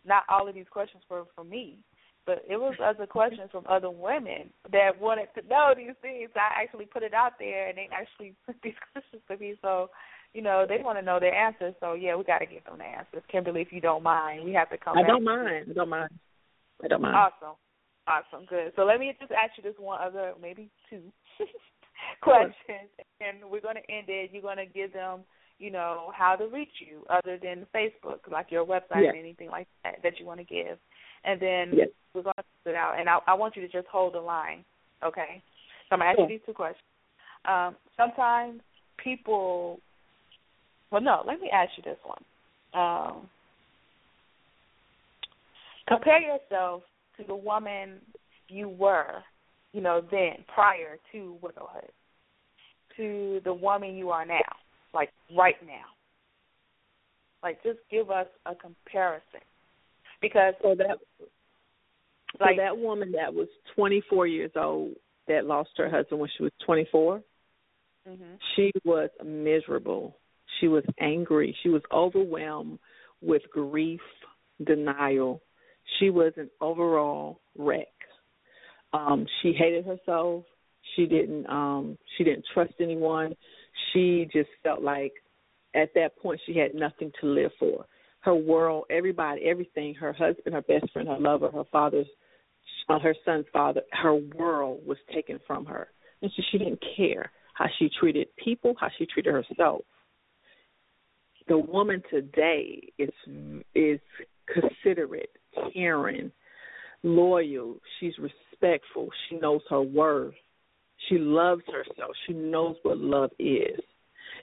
not all of these questions were from me, but it was other questions from other women that wanted to know these things. I actually put it out there, and they actually put these questions to me. So, you know, they want to know their answers. So yeah, we got to get them the answers. Kimberly, if you don't mind, we have to come. I don't mind. I don't mind. I don't mind. Awesome. Awesome. Good. So let me just ask you this one other, maybe two questions, and we're going to end it. You're going to give them, you know, how to reach you other than Facebook, like your website Yes. and anything like that that you want to give. And then Yes. we're going to put it out. And I, I want you to just hold the line, okay? So I'm going to ask you these two questions. Um, sometimes people, well, no, let me ask you this one. Um, compare yourself to the woman you were, you know, then prior to widowhood, to the woman you are now, like right now. Like, just give us a comparison, because So that like so that woman that was 24 years old that lost her husband when she was 24, mhm. she was miserable. She was angry. She was overwhelmed with grief, denial. She was an overall wreck. Um, she hated herself. She didn't um she didn't trust anyone. She just felt like at that point she had nothing to live for. Her world, everybody, everything, her husband, her best friend, her lover, her father's uh, her son's father, her world was taken from her. And so she didn't care how she treated people, how she treated herself. The woman today is is considerate, caring, loyal. She's respectful. She knows her worth. She loves herself. She knows what love is.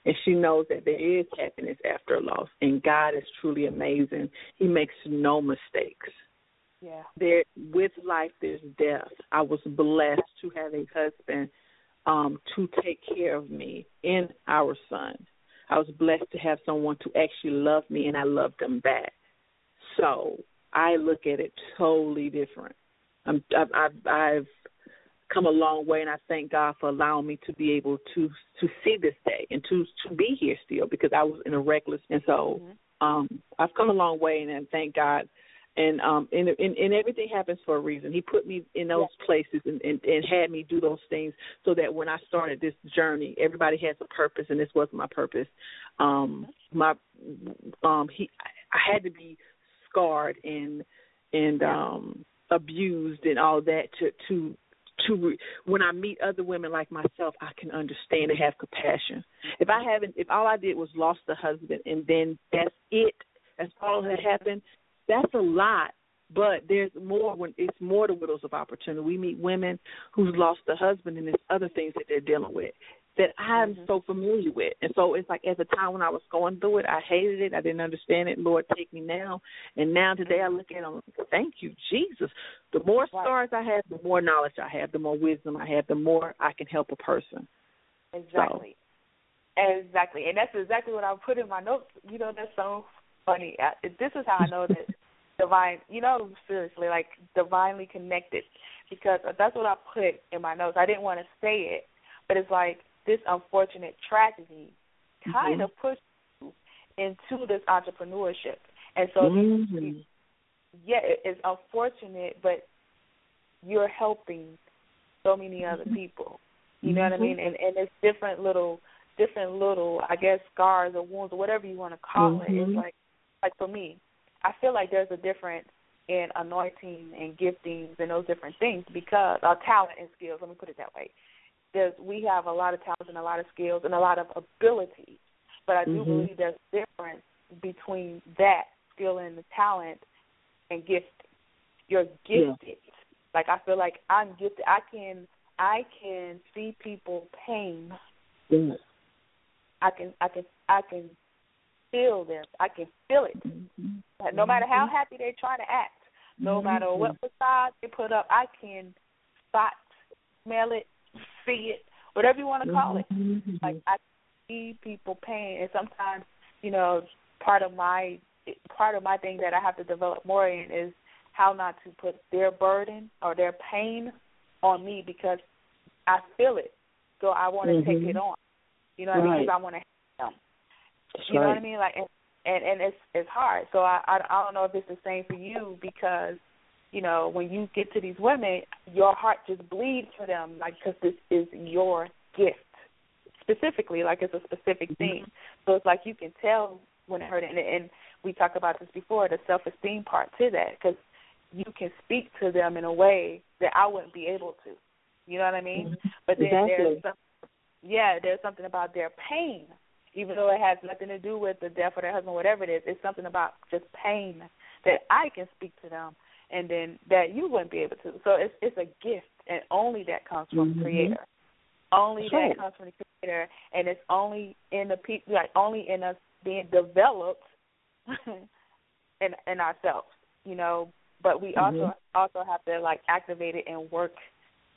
And she knows that there is happiness after loss. And God is truly amazing. He makes no mistakes yeah, there with life there's death. I was blessed to have a husband um to take care of me and our son. I was blessed to have someone to actually love me and I loved them back. So I look at it totally different. I'm I've I've, I've come a long way and I thank God for allowing me to be able to to see this day and to to be here still because I was in a reckless and so um I've come a long way and I thank God and um and, and and everything happens for a reason. He put me in those places and, and and had me do those things so that when I started this journey, everybody has a purpose and this was my purpose. Um my um he I had to be scarred and and um abused and all that to to to when I meet other women like myself, I can understand and have compassion. If I haven't, if all I did was lost a husband and then that's it, that's all that happened, that's a lot. But there's more when it's more the widows of opportunity. We meet women who's lost a husband and there's other things that they're dealing with that I'm mm-hmm. so familiar with. And so it's like at the time when I was going through it, I hated it. I didn't understand it. Lord, take me now. And now today I mm-hmm. look at it, I'm like, thank you, Jesus. The more scars I have, the more knowledge I have, the more wisdom I have, the more I can help a person. Exactly. Exactly. And that's exactly what I put in my notes. You know, that's so funny. I, this is how I know that divine, you know, seriously, like divinely connected because that's what I put in my notes. I didn't want to say it, but it's like this unfortunate tragedy kind Mhm. of pushed you into this entrepreneurship. And so, Mhm. yeah, it's unfortunate, but you're helping so many other people. You know what I Mhm. mean? And and it's different little different little I guess scars or wounds or whatever you want to call it. It's Mhm. like like for me, I feel like there's a difference in anointing and giftings and those different things because our talent and skills, let me put it that way. There's we have a lot of talents and a lot of skills and a lot of ability, but I do Mhm. believe there's a difference between that skill and the talent and gifted. You're Yeah. gifted. Like I feel like I'm gifted. I can I can see people pain. Yeah. I can I can I can feel them. I can feel it. Mm-hmm. Like, No matter how mm-hmm. happy they're trying to act, no mm-hmm. matter what facade they put up, I can spot, smell it, see it, whatever you want to call it. Like I see people pain, and sometimes, you know, part of my part of my thing that I have to develop more in is how not to put their burden or their pain on me because I feel it, so I want to take Mhm. it on. You know what I mean? Right. Because I want to help them. That's you know what I mean? Like, and and, and it's it's hard. So I, I I don't know if it's the same for you because you know when you get to these women, your heart just bleeds for them, like because this is your gift specifically, like it's a specific mm-hmm. thing. So it's like you can tell when it hurt, and, and we talked about this before, the self esteem part to that, because you can speak to them in a way that I wouldn't be able to. You know what I mean? Mm-hmm. But then Exactly. there's some, yeah, there's something about their pain, even though it has nothing to do with the death of their husband, whatever it is. It's something about just pain that I can speak to them, and then that you wouldn't be able to. So it's it's a gift, and only that comes from the Mhm. Creator. Only That's that right. comes from the Creator, and it's only in the people, like only in us being developed in in ourselves, you know. But we also Mhm. also have to like activate it and work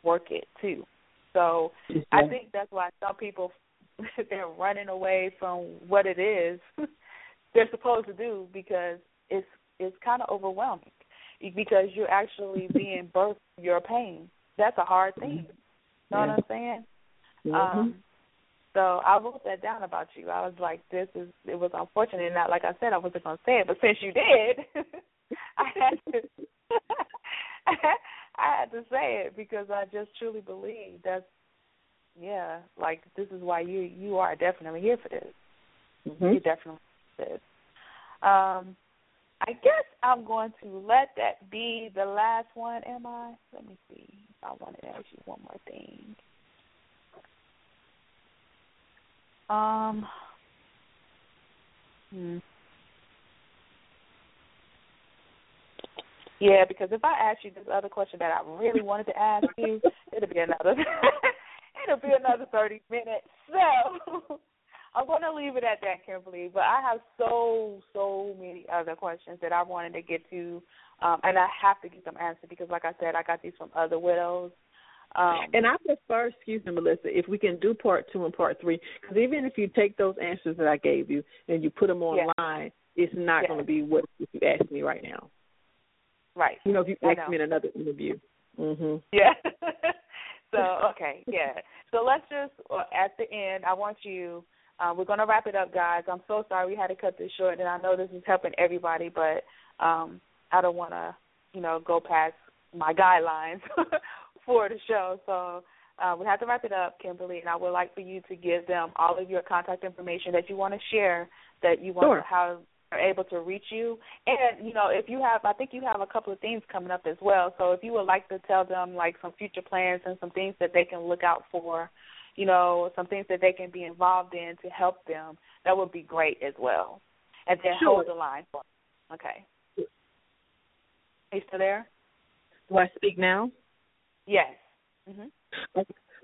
work it too. So I think that's why some people they're running away from what it is they're supposed to do because it's it's kind of overwhelming because you're actually being birthed your pain. That's a hard thing. You know what I'm saying? Mhm. Um, so I wrote that down about you. I was like, this is it was unfortunate. And not like I said, I wasn't gonna say it, but since you did, I had to. I had to say it because I just truly believe that's yeah, like this is why you you are definitely here for this. Mhm. You definitely did. Um, I guess I'm going to let that be the last one. Am I? Let me see. I want to ask you one more thing. Um. Hmm. Yeah, because if I ask you this other question that I really wanted to ask you, it'll be another it'll be another thirty minutes. So I'm going to leave it at that, Kimberly. But I have so so many other questions that I wanted to get to, um, and I have to get them answered because, like I said, I got these from other widows. Um, and I prefer, excuse me, Melissa, if we can do part two and part three, because even if you take those answers that I gave you and you put them Yeah. online, it's not Yeah. going to be what if you ask me right now. right. You know, if you ask me in another interview. Mhm. Yeah. so okay, yeah. So let's just uh, at the end, I want you. Uh, we're gonna wrap it up, guys. I'm so sorry we had to cut this short, and I know this is helping everybody, but um, I don't want to, you know, go past my guidelines for the show. So uh, we have to wrap it up, Kimberly, and I would like for you to give them all of your contact information that you want to share, that you want Sure. to how are able to reach you. And, you know, if you have I think you have a couple of things coming up as well. So if you would like to tell them like some future plans and some things that they can look out for, you know, some things that they can be involved in to help them, that would be great as well. And then Sure. hold the line for them. Okay. Are you still there? Do I speak now? Yes. Mhm.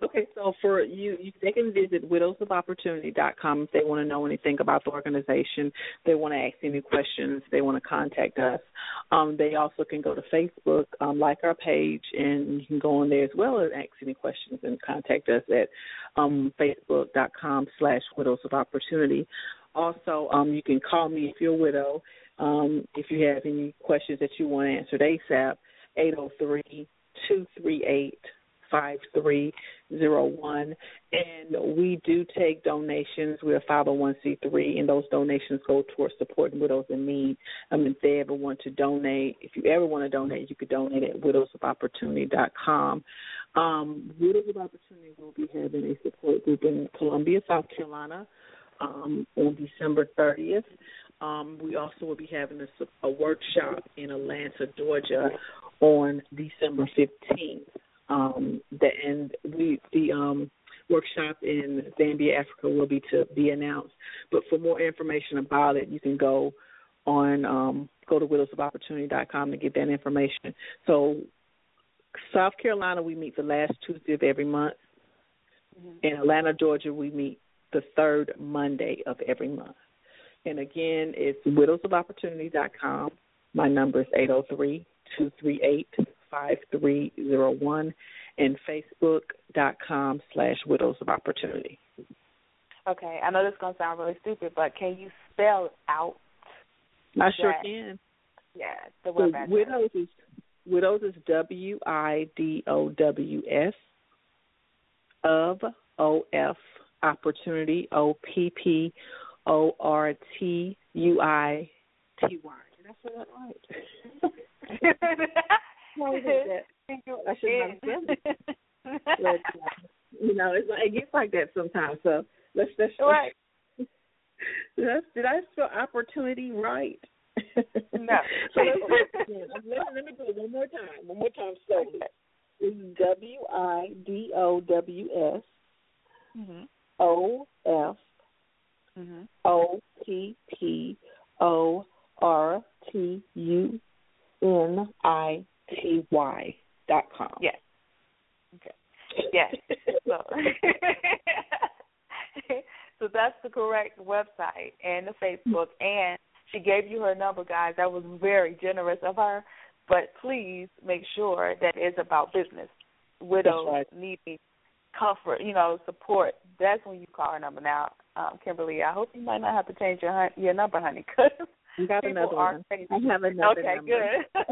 Okay, so for you, you they can visit widowsofopportunity.com if they want to know anything about the organization. They want to ask any questions. They want to contact us. Um, they also can go to Facebook, um, like our page, and you can go on there as well and ask any questions and contact us at um, facebook.com slash widows of opportunity. Also, um, you can call me if you're a widow. Um, if you have any questions that you want answered ASAP, 803 238 5301 and we do take donations. We're 501c3 and those donations go towards supporting widows in need. Um, if they ever want to donate if you ever want to donate you could donate at widowsofopportunity.com um, widows of opportunity will be having a support group in columbia south carolina um, on december 30th um, we also will be having a, a workshop in atlanta georgia on december 15th um the and we the um workshop in Zambia, Africa, will be to be announced. But for more information about it, you can go on um, go to widowsofopportunity.com to get that information. So, South Carolina, we meet the last Tuesday of every month. Mm-hmm. In Atlanta, Georgia, we meet the third Monday of every month. And again, it's widowsofopportunity.com. My number is eight zero three two three eight five three zero one, and facebook.com slash widows of opportunity. Okay, I know this is gonna sound really stupid, but can you spell out? I sure that? can. Yeah, the So widows is widows is W I D O W S of O F opportunity O P P O R T U I T Y. Did I say that right? Is that? I should have said it. But, uh, you know, it's like, it gets like that sometimes. So let's let's Right. Did I, did I spell opportunity right? No. so let's do it let, let me do it one more time. One more time slowly. It's W I D O W S Mhm. O F. O P P O R T U N I T Y dot com. Yes. Okay. Yes. So, so that's the correct website and the Facebook. And she gave you her number, guys. That was very generous of her. But please make sure that it's about business. Widows right. needing comfort, you know, support. That's when you call her number now, um, Kimberly. I hope you might not have to change your your number, honey, because You got people another one. crazy. I have another okay, number. good.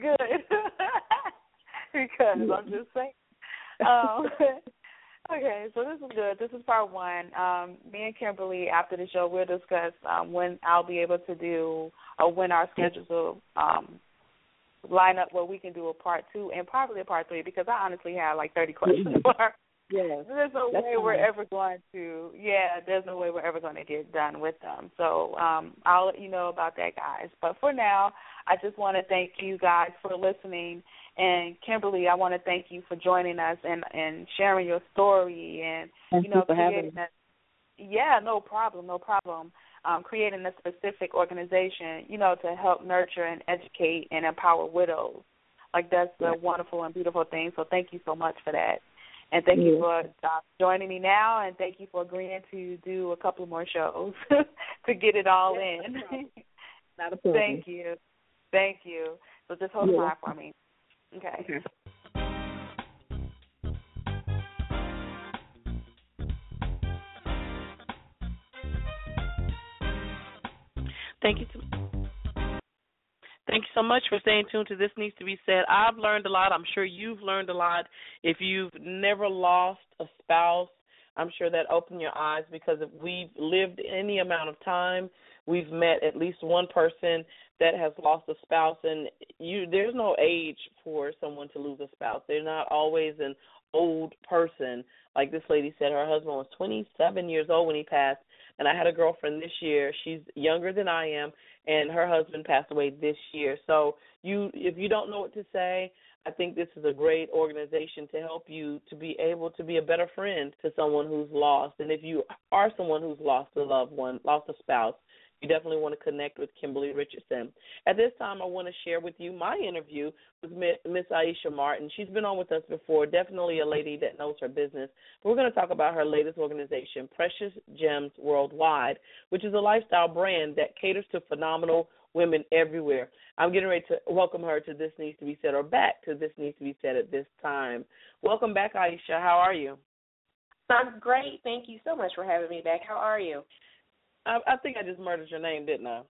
good. because I'm just saying. Um, okay, so this is good. This is part one. Um, me and Kimberly, after the show, we'll discuss um, when I'll be able to do or when our schedules will um, line up where we can do a part two and probably a part three because I honestly have like 30 questions for her. Yes. There's no That's way we're ever going to. Yeah, there's no way we're ever going to get done with them. So um, I'll let you know about that, guys. But for now, I just want to thank you guys for listening. And Kimberly, I want to thank you for joining us and and sharing your story and Thank you know you creating a yeah, no problem, no problem. Um, creating a specific organization, you know, to help nurture and educate and empower widows. Like that's a wonderful and beautiful thing. So thank you so much for that. And thank you for uh, joining me now, and thank you for agreeing to do a couple more shows to get it all in. Not a problem. thank you, thank you. So just hold the Yeah. line for me. Okay. Okay. Thank you. To, thank you so much for staying tuned to This Needs to Be Said. I've learned a lot. I'm sure you've learned a lot. If you've never lost a spouse, I'm sure that opened your eyes because if we've lived any amount of time, we've met at least one person that has lost a spouse and you there's no age for someone to lose a spouse. They're not always an old person. Like this lady said her husband was 27 years old when he passed and I had a girlfriend this year. She's younger than I am, and her husband passed away this year. So you, if you don't know what to say, I think this is a great organization to help you to be able to be a better friend to someone who's lost. And if you are someone who's lost a loved one, lost a spouse, you definitely want to connect with Kimberly Richardson. At this time, I want to share with you my interview with Miss Aisha Martin. She's been on with us before, definitely a lady that knows her business. We're going to talk about her latest organization, Precious Gems Worldwide, which is a lifestyle brand that caters to phenomenal women everywhere. I'm getting ready to welcome her to This Needs to Be Said, or back to This Needs to Be Said at this time. Welcome back, Aisha. How are you? I'm great. Thank you so much for having me back. How are you? I, I think I just murdered your name, didn't I?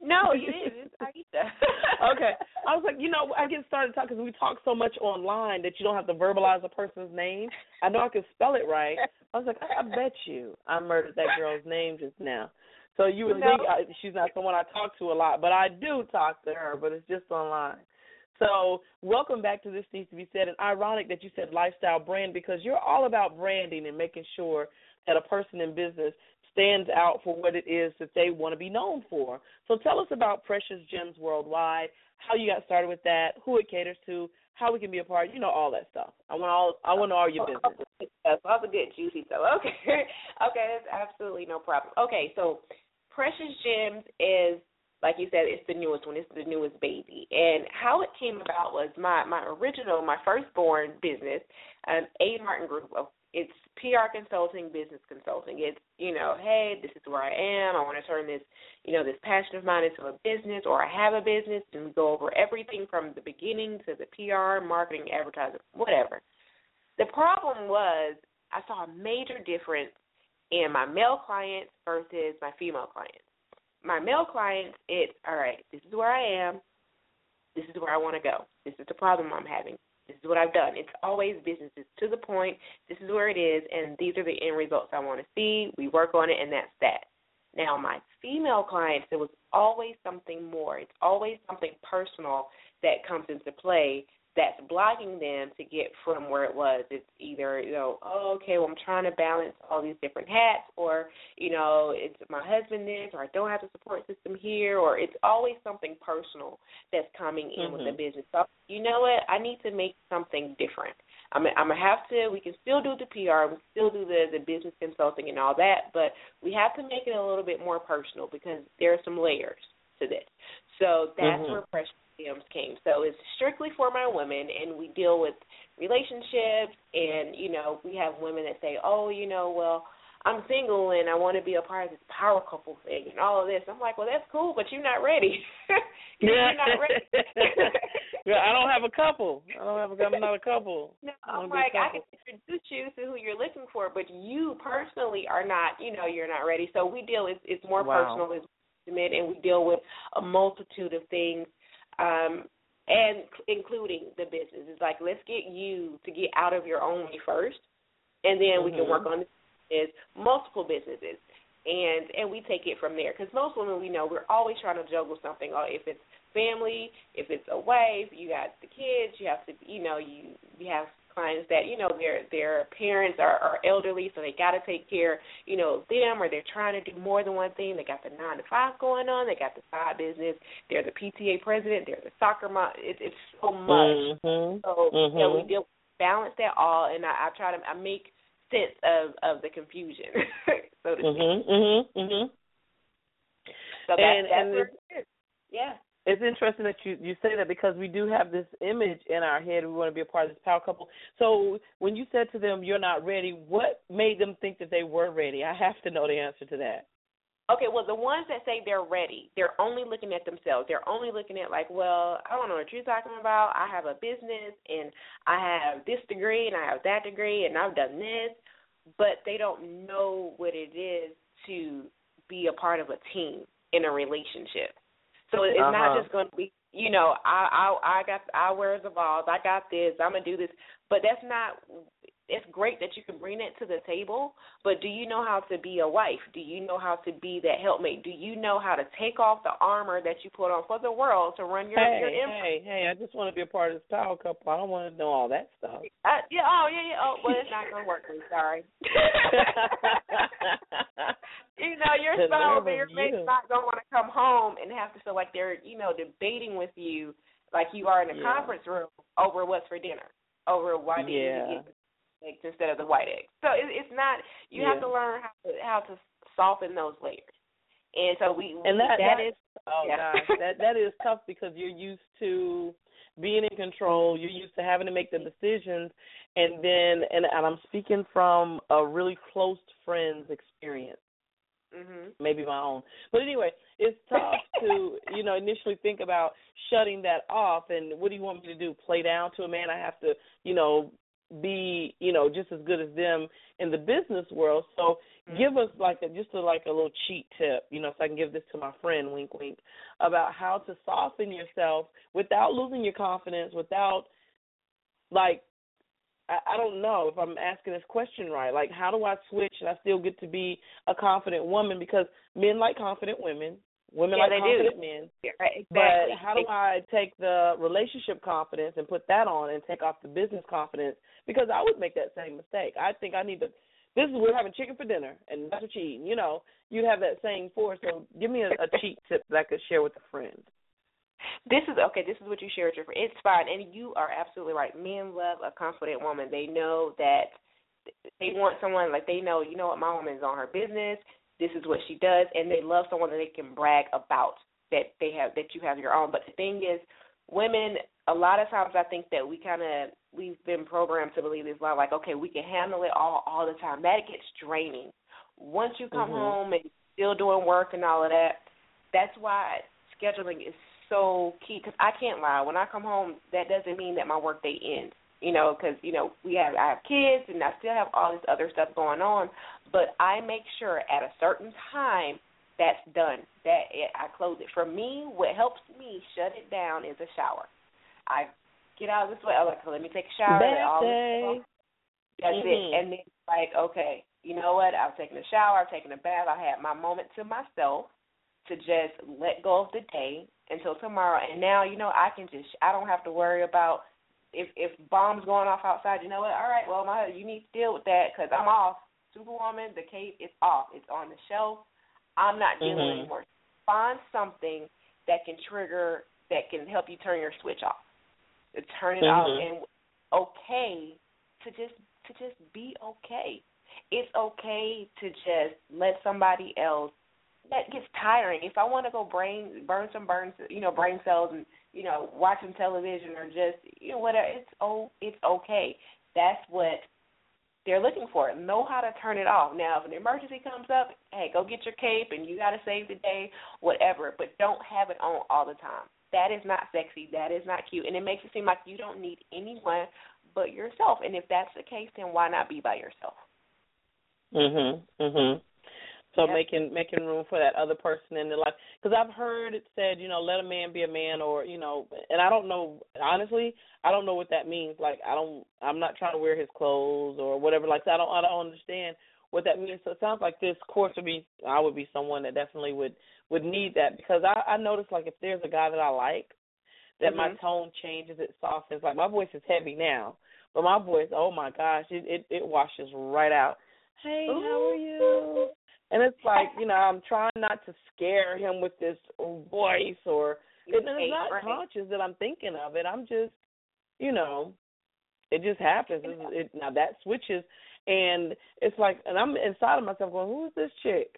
No, you didn't. It's Aisha. okay. I was like, you know, I get started talking because we talk so much online that you don't have to verbalize a person's name. I know I can spell it right. I was like, I, I bet you I murdered that girl's name just now. So you would No. think I, she's not someone I talk to a lot, but I do talk to her, but it's just online. So welcome back to This Needs to Be Said. And ironic that you said lifestyle brand because you're all about branding and making sure that a person in business stands out for what it is that they want to be known for. So tell us about Precious Gems Worldwide, how you got started with that, who it caters to, how we can be a part, you know, all that stuff. I want all I want all your business. That's all the good juicy stuff. Okay. okay, that's absolutely no problem. Okay, so Precious Gems is like you said, it's the newest one. It's the newest baby. And how it came about was my my original, my firstborn business, um, A Martin Group. Of, it's PR consulting, business consulting. It's you know, hey, this is where I am. I want to turn this, you know, this passion of mine into a business, or I have a business, and we go over everything from the beginning to the PR, marketing, advertising, whatever. The problem was I saw a major difference in my male clients versus my female clients my male clients, it's all right. This is where I am. This is where I want to go. This is the problem I'm having. This is what I've done. It's always businesses to the point. This is where it is, and these are the end results I want to see. We work on it, and that's that. Now, my female clients, there was always something more. It's always something personal that comes into play that's blocking them to get from where it was. It's either, you know, oh, okay, well, I'm trying to balance all these different hats, or, you know, it's my husband this, or I don't have the support system here, or it's always something personal that's coming in mm-hmm. with the mm-hmm. business. So, you know what? I need to make something different. I'm, I'm gonna have to. We can still do the PR, we can still do the the business consulting and all that, but we have to make it a little bit more personal because there are some layers to this. So that's mm-hmm. where Precious Gems came. So it's strictly for my women, and we deal with relationships. And you know, we have women that say, "Oh, you know, well, I'm single and I want to be a part of this power couple thing and all of this." I'm like, "Well, that's cool, but you're not ready. you're not ready." yeah, I don't have a couple. I don't have a. I'm not a couple. No, I'm like, I can introduce you to who you're looking for, but you personally are not. You know, you're not ready. So we deal. It's it's more wow. personal. It's and we deal with a multitude of things um, and including the business. It's like let's get you to get out of your own way first, and then mm-hmm. we can work mm-hmm. on is multiple businesses, and and we take it from there. Because most women we know we're always trying to juggle something. Or if it's family, if it's a wife, you got the kids, you have to you know you you have clients that you know their their parents are, are elderly, so they got to take care, you know, of them, or they're trying to do more than one thing. They got the nine to five going on. They got the side business. They're the PTA president. They're the soccer mom. It, it's so much. Mm-hmm. So mm-hmm. you know, we deal balance that all, and I, I try to I make sense of of the confusion, so to mm-hmm. speak. Mm-hmm. Mm-hmm. So that, and, that's and where it is. Yeah it's interesting that you you say that because we do have this image in our head. We want to be a part of this power couple. So when you said to them, "You're not ready," what made them think that they were ready? I have to know the answer to that. Okay, well, the ones that say they're ready, they're only looking at themselves. They're only looking at like, well, I don't know what you're talking about. I have a business and I have this degree and I have that degree and I've done this, but they don't know what it is to be a part of a team in a relationship. So it's uh-huh. not just going to be, you know, I I I got I wear the balls, I got this, I'm gonna do this, but that's not it's great that you can bring it to the table, but do you know how to be a wife? Do you know how to be that helpmate? Do you know how to take off the armor that you put on for the world to run your hey, your empire? Hey, hey, I just want to be a part of this power couple. I don't want to know all that stuff. Uh, yeah, oh yeah, yeah. Oh, well, it's not gonna work. I'm sorry. you know, your spouse or your mate's not gonna want to come home and have to feel like they're, you know, debating with you like you are in a yeah. conference room over what's for dinner, over why did yeah. you get eggs instead of the white eggs. So it, it's not. You yeah. have to learn how to how to soften those layers. And so we and that that, that is oh yeah. gosh that that is tough because you're used to being in control. You're used to having to make the decisions, and then and, and I'm speaking from a really close friend's experience. Mm-hmm. Maybe my own, but anyway, it's tough to you know initially think about shutting that off. And what do you want me to do? Play down to a man? I have to you know be you know just as good as them in the business world. So mm-hmm. give us like a just a like a little cheat tip you know so i can give this to my friend wink wink about how to soften yourself without losing your confidence without like I, I don't know if i'm asking this question right. Like how do i switch and i still get to be a confident woman? Because men like confident women Women yeah, like they confident do. men. Yeah, right, exactly. But how do I take the relationship confidence and put that on and take off the business confidence? Because I would make that same mistake. I think I need to. This is we're having chicken for dinner, and that's what you're eating. You know, you'd have that same force. So give me a, a cheat tip that I could share with a friend. This is okay. This is what you share with your friend. It's fine, and you are absolutely right. Men love a confident woman. They know that they want someone like they know. You know what? My woman is on her business. This is what she does, and they love someone that they can brag about that they have that you have your own. But the thing is, women. A lot of times, I think that we kind of we've been programmed to believe this lie, like okay, we can handle it all all the time. That gets draining. Once you come Mhm. home and still doing work and all of that, that's why scheduling is so key. Because I can't lie, when I come home, that doesn't mean that my work day ends. You know, because you know we have I have kids and I still have all this other stuff going on, but I make sure at a certain time that's done. That it, I close it. For me, what helps me shut it down is a shower. I get out of this way. I'm like, let me take a shower. let all that's Mhm. it. And then like, okay, you know what? I've taken a shower, I've taken a bath, I had my moment to myself to just let go of the day until tomorrow. And now, you know, I can just I don't have to worry about if if bombs going off outside. You know what? All right, well, my you need to deal with that because I'm off. Superwoman, the cape is off. It's on the shelf. I'm not dealing Mhm. anymore. Find something that can trigger that can help you turn your switch off. To turn it off Mhm. and okay to just to just be okay. It's okay to just let somebody else. That gets tiring. If I want to go brain burn some burn, you know, brain cells and you know watch some television or just you know whatever, it's oh it's okay. That's what they're looking for. Know how to turn it off. Now, if an emergency comes up, hey, go get your cape and you got to save the day, whatever. But don't have it on all the time. That is not sexy. That is not cute, and it makes it seem like you don't need anyone but yourself. And if that's the case, then why not be by yourself? Mhm. Mhm. So making making room for that other person in their life. Because I've heard it said you know let a man be a man or you know and I don't know honestly I don't know what that means. Like I don't I'm not trying to wear his clothes or whatever like. I don't I don't understand what that means. So it sounds like this course would be I would be someone that definitely would would need that because I I notice like if there's a guy that I like that my Mhm. tone changes it softens. Like my voice is heavy now but my voice oh my gosh it it, it washes right out. Hey how are you and it's like, you know, I'm trying not to scare him with this voice or and it's not Right. conscious that I'm thinking of it. I'm just, you know, it just happens. It, it, now that switches, and it's like, and I'm inside of myself going, "Who is this chick?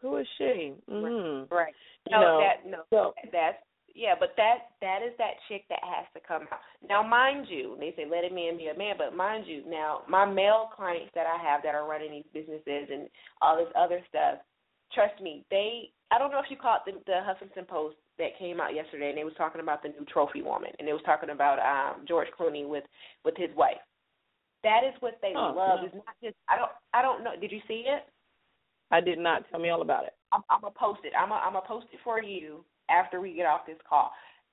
Who is she?" Mm-hmm. Right. You No, know, that no, so- that's yeah, but that that is that chick that has to come out. Now, mind you, they say let a man be a man, but mind you, now my male clients that I have that are running these businesses and all this other stuff, trust me, they I don't know if you caught the, the Huffington Post that came out yesterday, and they was talking about the new trophy woman, and they was talking about um George Clooney with with his wife. That is what they Oh, love. no. It's not just I don't I don't know. Did you see it? I did not. Tell me all about it. I'm, I'm gonna post it. I'm gonna, I'm gonna post it for you after we get off this call.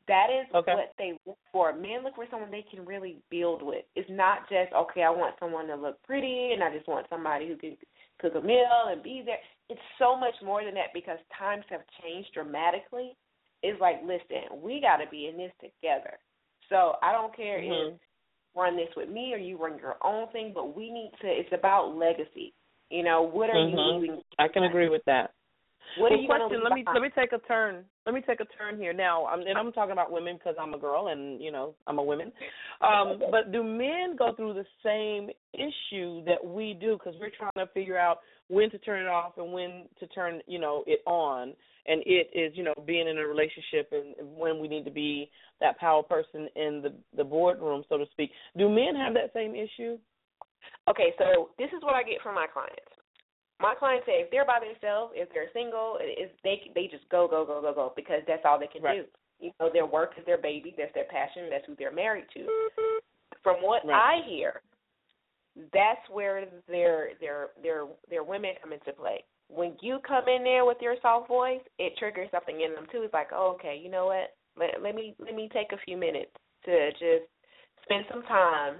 That is Okay. what they look for. Men look for someone they can really build with. It's not just okay. I want someone to look pretty, and I just want somebody who can cook a meal and be there. It's so much more than that because times have changed dramatically. It's like, listen, we got to be in this together. So I don't care if Mhm. you run this with me or you run your own thing, but we need to. It's about legacy. You know, what are Mhm. you leaving? I can agree with that. What are well, you going question, let me behind? let me take a turn. Let me take a turn here now. I'm, and I'm talking about women because I'm a girl and you know I'm a woman. Um, but do men go through the same issue that we do? Because we're trying to figure out when to turn it off and when to turn you know it on. And it is you know being in a relationship and when we need to be that power person in the the boardroom, so to speak. Do men have that same issue? Okay, so this is what I get from my clients. My clients say if they're by themselves, if they're single, is they they just go go go go go because that's all they can Right. do. You know, their work is their baby, that's their passion, that's who they're married to. From what Right. I hear, that's where their their their their women come into play. When you come in there with your soft voice, it triggers something in them too. It's like, oh, okay, you know what? Let, let me let me take a few minutes to just spend some time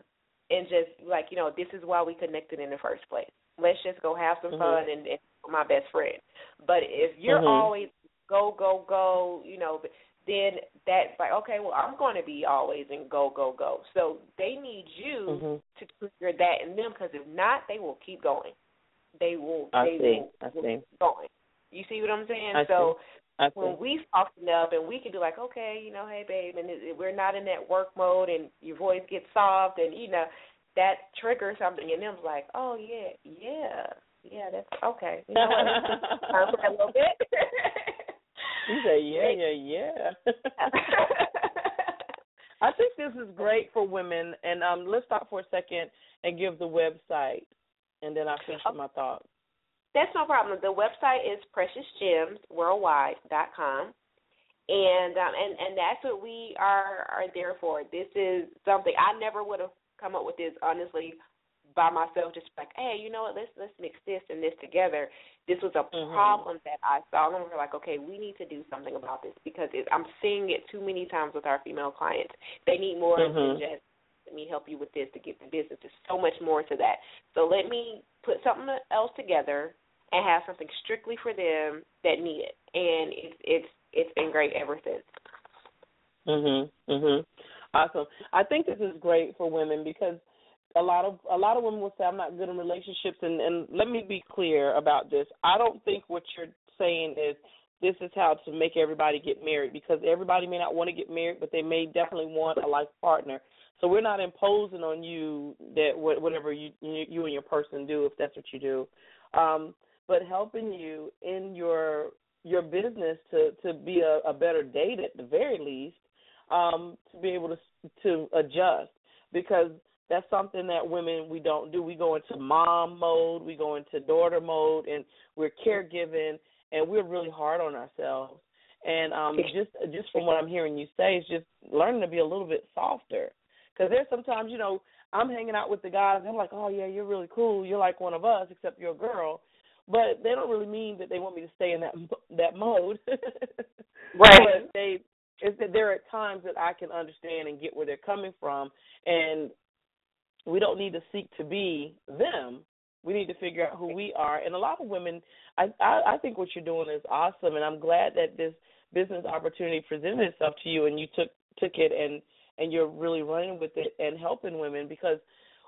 and just like you know this is why we connected in the first place. Let's just go have some Mhm. fun and, and my best friend. But if you're Mhm. always go go go, you know, then that's like okay, well I'm going to be always in go go go. So they need you Mhm. to trigger that in them because if not, they will keep going. They will. I they see. will I will see. keep going. You see what I'm saying? I so I when see. we soften up and we can be like, okay, you know, hey babe, and it, we're not in that work mode, and your voice gets soft, and you know, that triggers something in them like, oh yeah, yeah, yeah, that's okay. You know what? Just for a little bit. You say yeah, yeah, yeah. I think this is great for women, and um, let's stop for a second and give the website, and then I'll finish my thought. That's no problem. The website is preciousgemsworldwide.com. And um and and that's what we are are there for. This is something I never would have come up with this honestly by myself just like, hey, you know what, let's let's mix this and this together. This was a Mhm. problem that I saw and we were like, okay, we need to do something about this because it, I'm seeing it too many times with our female clients. They need more Mhm. than just let me help you with this to get the business. There's so much more to that. So let me put something else together and have something strictly for them that need it. And it's it's it's been great ever since. Mhm. Mhm. Awesome. I think this is great for women because a lot of a lot of women will say I'm not good in relationships and and let me be clear about this. I don't think what you're saying is this is how to make everybody get married because everybody may not want to get married, but they may definitely want a life partner. So we're not imposing on you that whatever you you and your person do if that's what you do. Um but helping you in your your business to to be a, a better date at the very least um to be able to to adjust because that's something that women we don't do. We go into mom mode we go into daughter mode and we're caregiving and we're really hard on ourselves. And um just just from what i'm hearing you say is just learning to be a little bit softer. Because there's sometimes you know i'm hanging out with the guys and i'm like oh yeah you're really cool. You're like one of us except you're a girl. But they don't really mean that they want me to stay in that that mode. Right. But they it's that there are times that I can understand and get where they're coming from, and we don't need to seek to be them. We need to figure out who we are. And a lot of women, I I, I think what you're doing is awesome, and I'm glad that this business opportunity presented itself to you, and you took took it and and you're really running with it and helping women because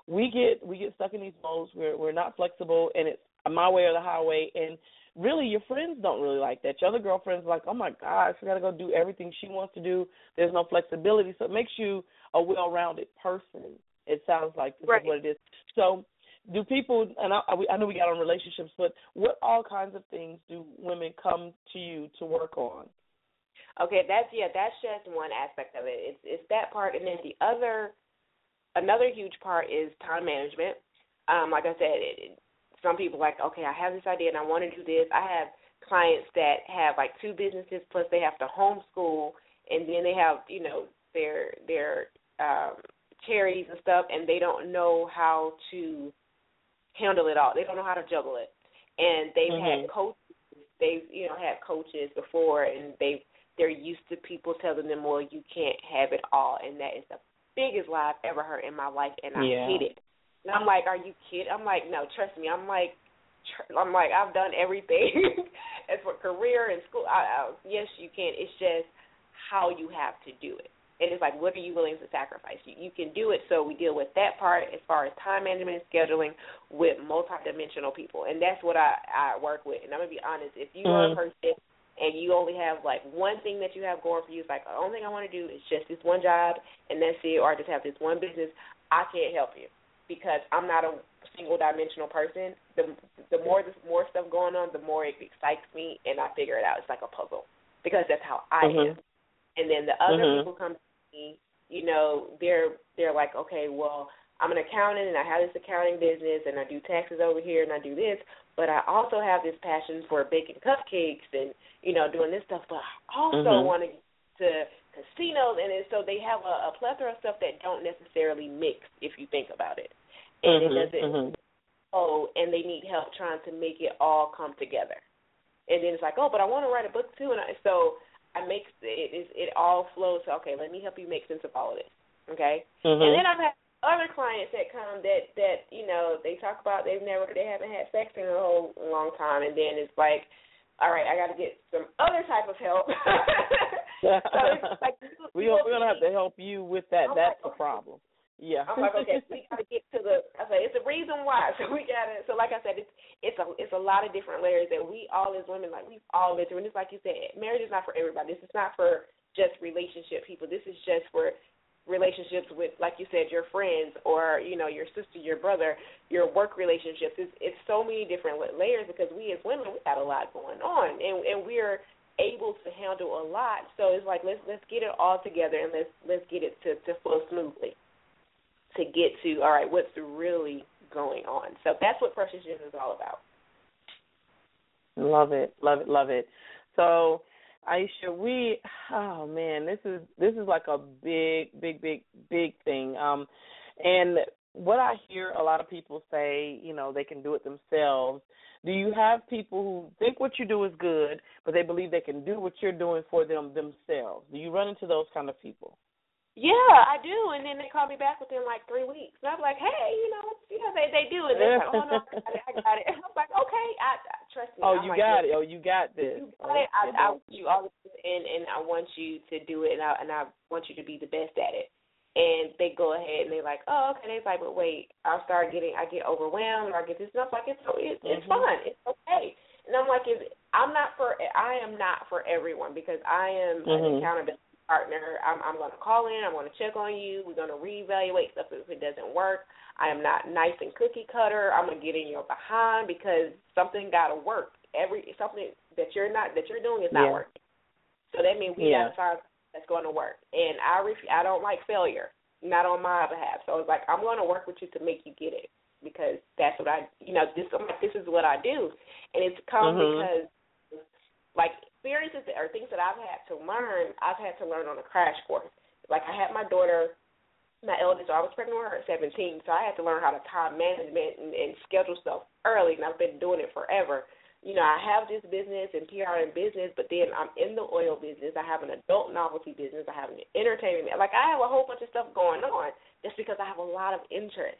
we get we get stuck in these molds. we're we're not flexible and it's my way or the highway and really your friends don't really like that your other girlfriends like oh my gosh we got to go do everything she wants to do there's no flexibility so it makes you a well rounded person it sounds like this Right. is what it is so do people and I, I know we got on relationships but what all kinds of things do women come to you to work on Okay, that's yeah, that's just one aspect of it. It's it's that part, and then the other, another huge part is time management. Um, like I said, it, it, some people like, okay, I have this idea and I want to do this. I have clients that have like two businesses plus they have to homeschool, and then they have you know their their um, charities and stuff, and they don't know how to handle it all. They don't know how to juggle it, and they've Mhm. had coaches. They've you know had coaches before, and they've they're used to people telling them, well, you can't have it all, and that is the biggest lie I've ever heard in my life, and I Yeah. hate it. And I'm like, are you kidding? I'm like, no, trust me. I'm like, tr- I'm like, I've done everything as for career and school. I, I, yes, you can. It's just how you have to do it. And it's like, what are you willing to sacrifice? You, you can do it. So we deal with that part as far as time management and scheduling with multidimensional people, and that's what I I work with. And I'm gonna be honest, if you are a Mhm. person and you only have like one thing that you have going for you, it's like the only thing I want to do is just this one job and that's it, or I just have this one business. I can't help you because I'm not a single dimensional person. The the more the more stuff going on, the more it excites me, and I figure it out. It's like a puzzle because that's how I Mhm. am. And then the other Mhm. people come to me, you know, they're they're like, okay, well, I'm an accountant and I have this accounting business and I do taxes over here and I do this, but I also have this passion for baking cupcakes and you know doing this stuff. But I also Mhm. want to to casinos and it, so they have a, a plethora of stuff that don't necessarily mix if you think about it, and Mhm, it doesn't mhm. oh, and they need help trying to make it all come together. And then it's like, oh, but I want to write a book too, and I, so I make it, it it all flows. So, okay, let me help you make sense of all of this. Okay, Mhm. and then I've had other clients that come that that you know they talk about they've never they haven't had sex in a whole long time, and then it's like, all right, I got to get some other type of help. so like we you don't, will we're gonna have to help you with that. I'm That's like, the okay. problem. Yeah. I'm like, okay, we got to get to the. I said, So it's a reason why. So we got to So like I said, it's it's a it's a lot of different layers that we all as women like we've all been through. And it's like you said, marriage is not for everybody. This is not for just relationship people. This is just for relationships with like you said your friends or you know your sister your brother your work relationships it's it's so many different layers because we as women we got a lot going on and and we're able to handle a lot. So it's like let's let's get it all together and let's let's get it to to flow smoothly to get to all right what's really going on. So that's what precious gems is all about. Love it. Love it. Love it. So Aisha, we oh man, this is this is like a big, big, big, big thing. Um and what I hear a lot of people say, you know, they can do it themselves. Do you have people who think what you do is good, but they believe they can do what you're doing for them themselves? Do you run into those kind of people? Yeah, I do, and then they call me back within like three weeks, and I'm like, hey, you know, you know, they they do, and they're like, oh no, I got it, I got it. And I'm like, okay, I, I trust me. Oh, I'm you like, got it. Oh, you got this. You got it. I, I want you all, and and I want you to do it, and I and I want you to be the best at it. And they go ahead and they're like, oh, okay. They're like, but wait, I start getting, I get overwhelmed, or I get this, and I'm like, it's it, it's Mhm. fun, it's okay. And I'm like, is I'm not for, I am not for everyone because I am an Mhm. accountability partner. I'm I'm going to call in. I'm going to check on you. We're going to reevaluate stuff if it doesn't work. I am not nice and cookie cutter. I'm going to get in your behind because something got to work. Every something that you're not that you're doing is not Yeah. working. So that means we Yeah. got to find that's going to work. And I ref- I don't like failure, not on my behalf. So it's like I'm going to work with you to make you get it because that's what I you know this I'm like this is what I do, and it's come Mhm. because like experiences that, or things that I've had to learn, I've had to learn on a crash course. Like I had my daughter, my eldest, I was pregnant with her at 17, so I had to learn how to time management and, and schedule stuff early, and I've been doing it forever. You know, I have this business and PR and business, but then I'm in the oil business. I have an adult novelty business. I have an entertainment. Like I have a whole bunch of stuff going on just because I have a lot of interest.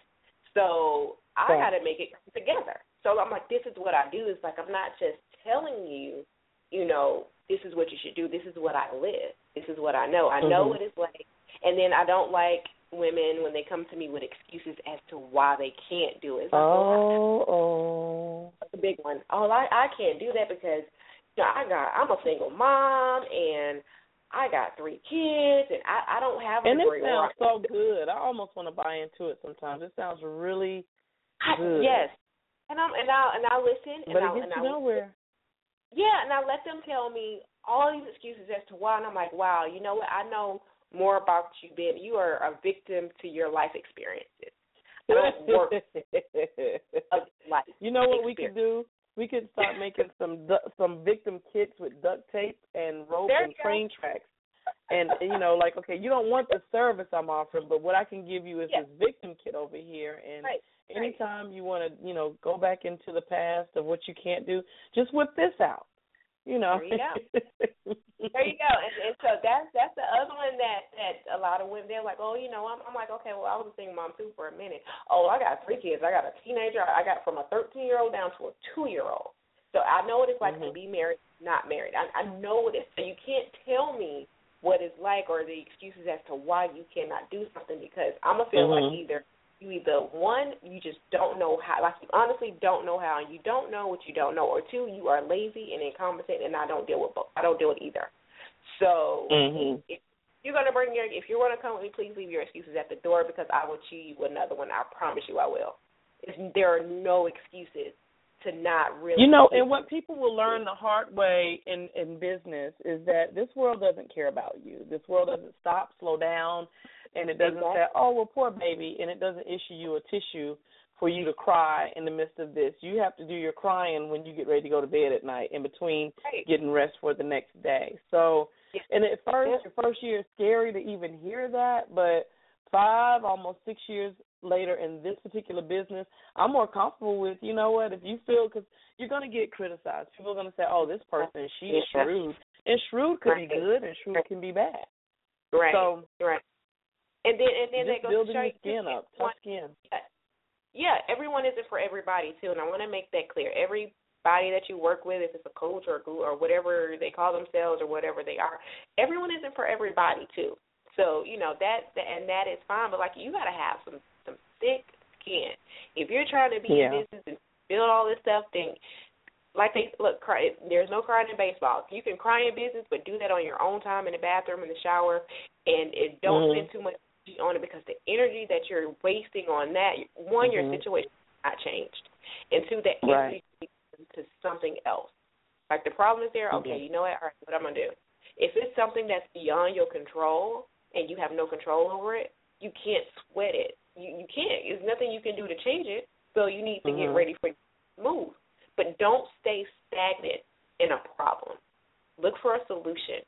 So I got to make it come together. So I'm like, this is what I do. It's like I'm not just telling you, you know, this is what you should do. This is what I live. This is what I know. I know Mhm. what it's like. And then I don't like women when they come to me with excuses as to why they can't do it. It's like, Oh, oh. Big one. Oh, I I can't do that because you know, I got I'm a single mom and I got three kids and I I don't have a And it degree. or sounds so good. I almost want to buy into it sometimes. It sounds really I- good. Yes. And I'm and I and I listen and But I it and gets I you nowhere. Yeah, and I let them tell me all these excuses as to why, and I'm like, wow, you know what? I know more about you than you are a victim to your life experiences. Work. You know what we could do? We could start making some du- some victim kits with duct tape and rope and you go. train tracks. And you know, like, okay, you don't want the service I'm offering, but what I can give you is this victim kit over here. And Right. anytime you want to, you know, go back into the past of what you can't do, just whip this out. You know. There you go. There you go. And, and so that's that's the other one that that a lot of women they're like, oh, you know, I'm I'm like, okay, well, I was a single mom too for a minute. Oh, I got three kids. I got a teenager. I got from a 13 year old down to a two year old. So I know what it's like to Mhm. be married, not married. I I know what it's. So you can't tell me what it's like or the excuses as to why you cannot do something because I'm gonna feel like Mhm. either you either one you just don't know how like you honestly don't know how. And you don't know what you don't know. Or two you are lazy and incompetent and I don't deal with both I don't deal with either. So Mhm. if you're gonna bring your if you're gonna come with me please leave your excuses at the door because I will cheat you with another one. I promise you I will. It's, there are no excuses to not really You know, and what people will learn the hard way in in business is that this world doesn't care about you. This world doesn't stop, slow down, and it doesn't say, "Oh, well, poor baby," and it doesn't issue you a tissue for you to cry in the midst of this. You have to do your crying when you get ready to go to bed at night, in between Right. getting rest for the next day. So, Yeah. and at first, your first year is scary to even hear that, but five, almost six years later in this particular business, I'm more comfortable with, you know what, if you feel, because you're going to get criticized. People are going to say, oh, this person, she's Yeah. shrewd. And shrewd could be good and shrewd can be bad. right So, right and then and then just that goes building your skin up, tough skin. yeah, everyone isn't for everybody too, and I want to make that clear. Everybody that you work with, if it's a coach or a guru or whatever they call themselves or whatever they are, everyone isn't for everybody too. So you know that, that and that is fine, but like you got to have some some thick can't. If you're trying to be Yeah. in business and build all this stuff, then like they look, cry, there's no crying in baseball. You can cry in business, but do that on your own time in the bathroom, in the shower, and it don't Mhm. spend too much energy on it because the energy that you're wasting on that, one, Mhm. your situation not changed, and two, that energy is to something else. Like the problem is there. Okay, Mhm. you know what? All right, what I'm gonna do? If it's something that's beyond your control and you have no control over it, you can't sweat it. You you can't. There's nothing you can do to change it. So you need to get Mhm. ready for move. But don't stay stagnant in a problem. Look for a solution.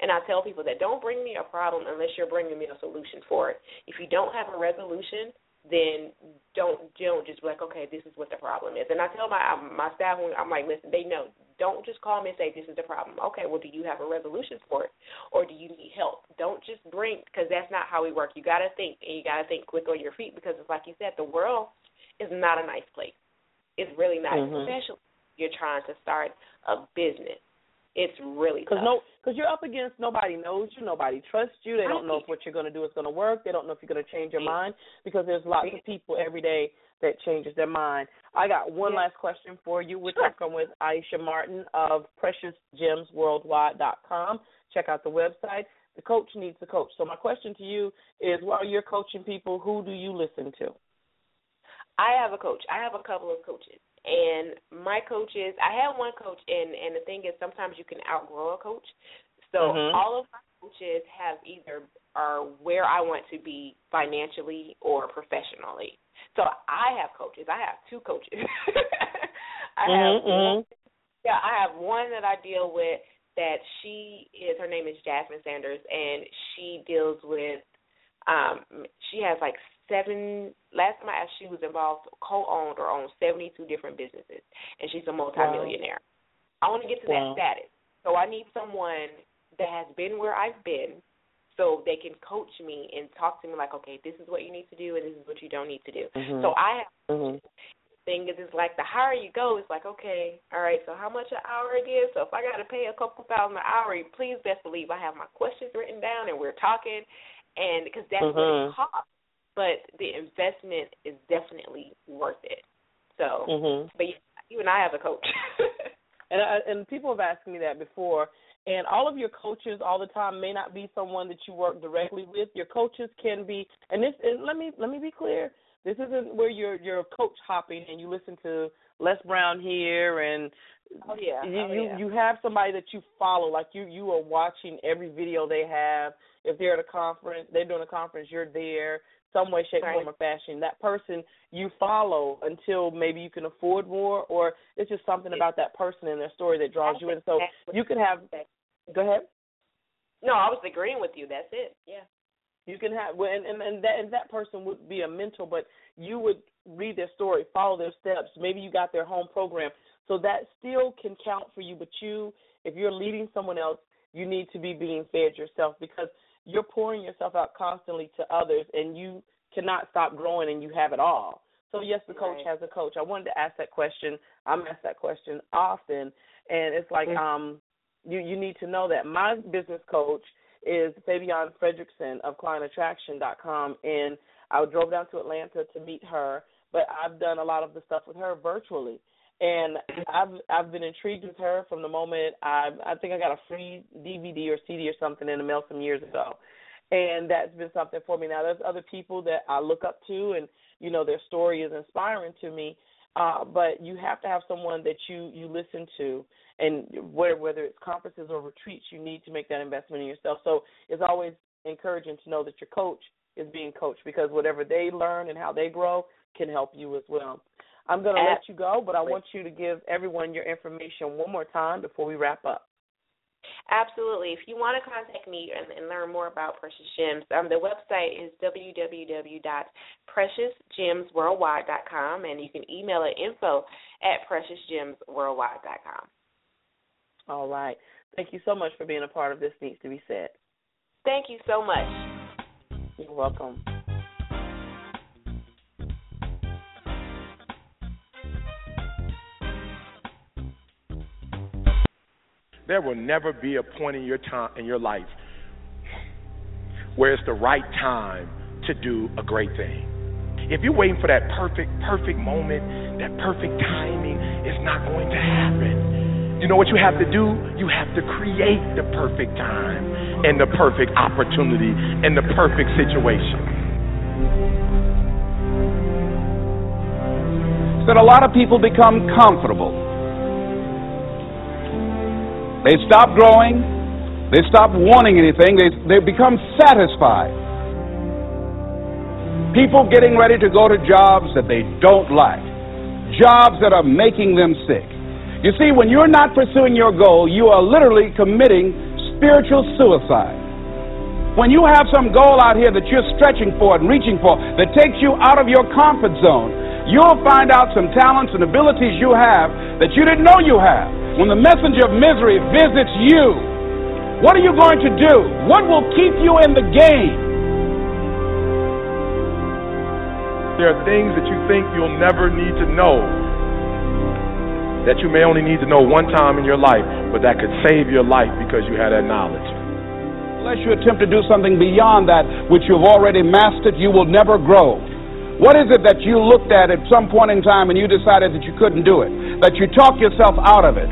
And I tell people that don't bring me a problem unless you're bringing me a solution for it. If you don't have a resolution, then don't don't just be like, okay, this is what the problem is. And I tell my my staff, when I'm like, listen, they know. Don't just call me and say this is the problem. Okay, well, do you have a resolution for it, or do you need help? Don't just bring because that's not how we work. You got to think, and you got to think quick on your feet because it's like you said, the world is not a nice place. It's really not, Mhm. especially if you're trying to start a business. It's really Because tough. no, because you're up against nobody knows you, nobody trusts you. They don't know if what you're going to do is going to work. They don't know if you're going to change your mind because there's lots of people every day that changes their mind. I got one Yeah. last question for you. We're talking with Aisha Martin of PreciousGemsWorldwide.com. Check out the website. The coach needs a coach. So my question to you is, while you're coaching people, who do you listen to? I have a coach. I have a couple of coaches. And my coaches, I have one coach, and and the thing is, sometimes you can outgrow a coach. So Mhm. all of my coaches have either are where I want to be financially or professionally. So I have coaches. I have two coaches. I have Mhm, mhm. one, yeah, I have one that I deal with that she is her name is Jasmine Sanders and she deals with um she has like seven last time I asked she was involved co owned or owned seventy two different businesses and she's a multimillionaire. I want to get to Wow. that status. So I need someone that has been where I've been so they can coach me and talk to me like, okay, this is what you need to do and this is what you don't need to do. Mhm. So I have Mhm. thing is it's like the higher you go, it's like, okay, all right, so how much an hour again? So if I gotta pay a couple thousand an hour, please best believe I have my questions written down and we're talking and because that's what Mhm. it costs. But the investment is definitely worth it. So Mhm. but you and I have a coach. And I, and people have asked me that before. And all of your coaches all the time may not be someone that you work directly with. Your coaches can be, and this and let me let me be clear. This isn't where you're you're coach hopping and you listen to Les Brown here and Oh yeah. you oh, you, yeah. you have somebody that you follow like you you are watching every video they have if they're at a conference they're doing a conference you're there some way shape Right. form or fashion that person you follow until maybe you can afford more or it's just something about that person and their story that draws you in so you can have go ahead No, I was agreeing with you. That's it. Yeah. you can have well, and, and and that and that person would be a mentor, but you would read their story, follow their steps. Maybe you got their home program, so that still can count for you. But you, if you're leading someone else, you need to be being fed yourself because you're pouring yourself out constantly to others, and you cannot stop growing, and you have it all. So yes, the coach Right. has a coach. I wanted to ask that question. I'm asked that question often, and it's like um, you you need to know that my business coach is Fabienne Fredrickson of ClientAttraction.com, and I drove down to Atlanta to meet her. But I've done a lot of the stuff with her virtually, and I've I've been intrigued with her from the moment I I think I got a free DVD or CD or something in the mail some years ago, and that's been something for me. Now there's other people that I look up to, and you know their story is inspiring to me. Uh, but you have to have someone that you you listen to, and whether whether it's conferences or retreats, you need to make that investment in yourself. So it's always encouraging to know that your coach is being coached because whatever they learn and how they grow can help you as well. I'm going to let you go, but I want you to give everyone your information one more time before we wrap up. Absolutely. If you want to contact me and, and learn more about Precious Gems, um, the website is www.preciousgemsworldwide.com, and you can email it info at preciousgemsworldwide.com. All right. Thank you so much for being a part of This Needs to Be Said. Thank you so much. You're welcome. There will never be a point in your time in your life where it's the right time to do a great thing. If you're waiting for that perfect, perfect moment, that perfect timing, it's not going to happen. You know what you have to do? You have to create the perfect time and the perfect opportunity and the perfect situation. That a lot of people become comfortable. They stop growing. They stop wanting anything. They, they become satisfied. People getting ready to go to jobs that they don't like, jobs that are making them sick. You see, when you're not pursuing your goal, you are literally committing spiritual suicide. When you have some goal out here that you're stretching for and reaching for that takes you out of your comfort zone, you'll find out some talents and abilities you have that you didn't know you have. When the messenger of misery visits you, what are you going to do? What will keep you in the game? There are things that you think you'll never need to know that you may only need to know one time in your life, but that could save your life because you had that knowledge. Unless you attempt to do something beyond that which you've already mastered, you will never grow. What is it that you looked at at some point in time and you decided that you couldn't do it? That you talk yourself out of it?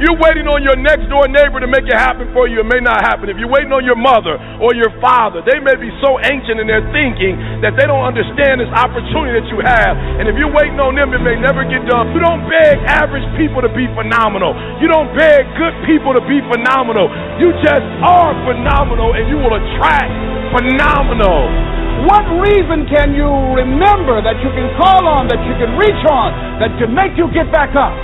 You're waiting on your next door neighbor to make it happen for you. It may not happen. If you're waiting on your mother or your father, they may be so ancient in their thinking that they don't understand this opportunity that you have. And if you're waiting on them, it may never get done. You don't beg average people to be phenomenal. You don't beg good people to be phenomenal. You just are phenomenal and you will attract phenomenal. What reason can you remember that you can call on, that you can reach on, that can make you get back up?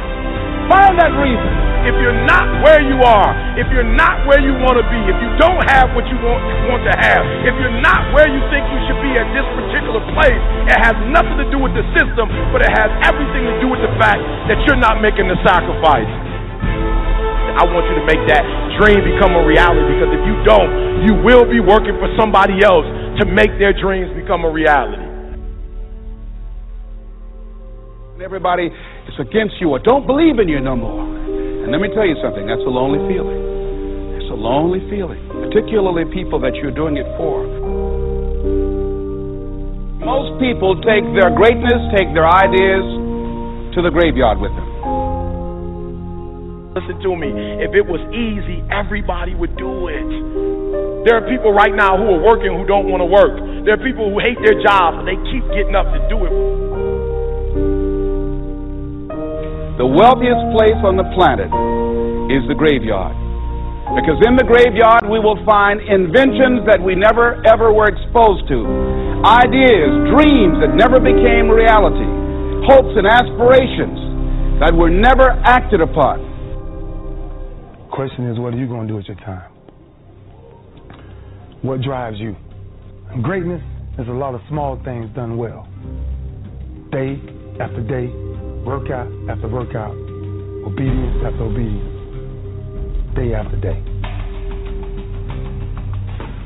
Find that reason if you're not where you are, if you're not where you want to be, if you don't have what you want, want to have, if you're not where you think you should be at this particular place, it has nothing to do with the system, but it has everything to do with the fact that you're not making the sacrifice. I want you to make that dream become a reality because if you don't, you will be working for somebody else to make their dreams become a reality. And Everybody is against you or don't believe in you no more. And let me tell you something, that's a lonely feeling. It's a lonely feeling, particularly people that you're doing it for. Most people take their greatness, take their ideas to the graveyard with them. Listen to me. If it was easy, everybody would do it. There are people right now who are working who don't want to work. There are people who hate their jobs, but they keep getting up to do it. The wealthiest place on the planet is the graveyard. Because in the graveyard we will find inventions that we never ever were exposed to, ideas, dreams that never became reality, hopes and aspirations that were never acted upon. Question is, what are you going to do with your time? What drives you? Greatness is a lot of small things done well. Day after day, workout after workout, obedience after obedience, day after day.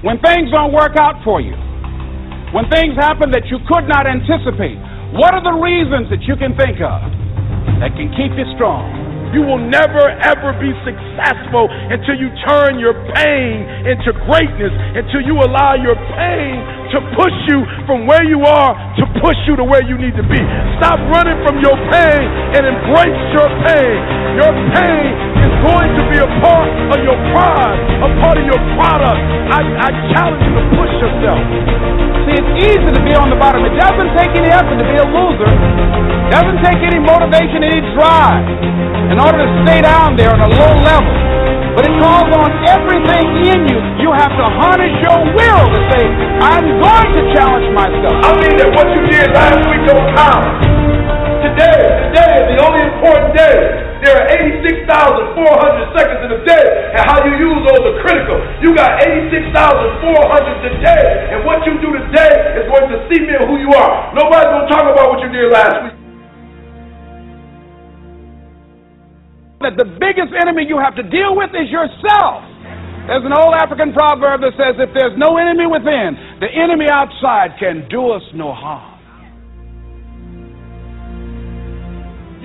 When things don't work out for you, when things happen that you could not anticipate, what are the reasons that you can think of that can keep you strong? You will never ever be successful until you turn your pain into greatness, until you allow your pain to push you from where you are to push you to where you need to be. Stop running from your pain and embrace your pain. Your pain is going to be a part of your pride, a part of your product. I, I challenge you to push yourself. It's easy to be on the bottom. It doesn't take any effort to be a loser. It doesn't take any motivation, any drive in order to stay down there on a low level. But it calls on everything in you. You have to harness your will to say, I'm going to challenge myself. I mean that what you did last week don't count. Today, today is the only important day. There are 86,400 seconds in a day, and how you use those are critical. You got 86,400 today, and what you do today is going to see me who you are. Nobody's going to talk about what you did last week. that the biggest enemy you have to deal with is yourself. There's an old African proverb that says, if there's no enemy within, the enemy outside can do us no harm.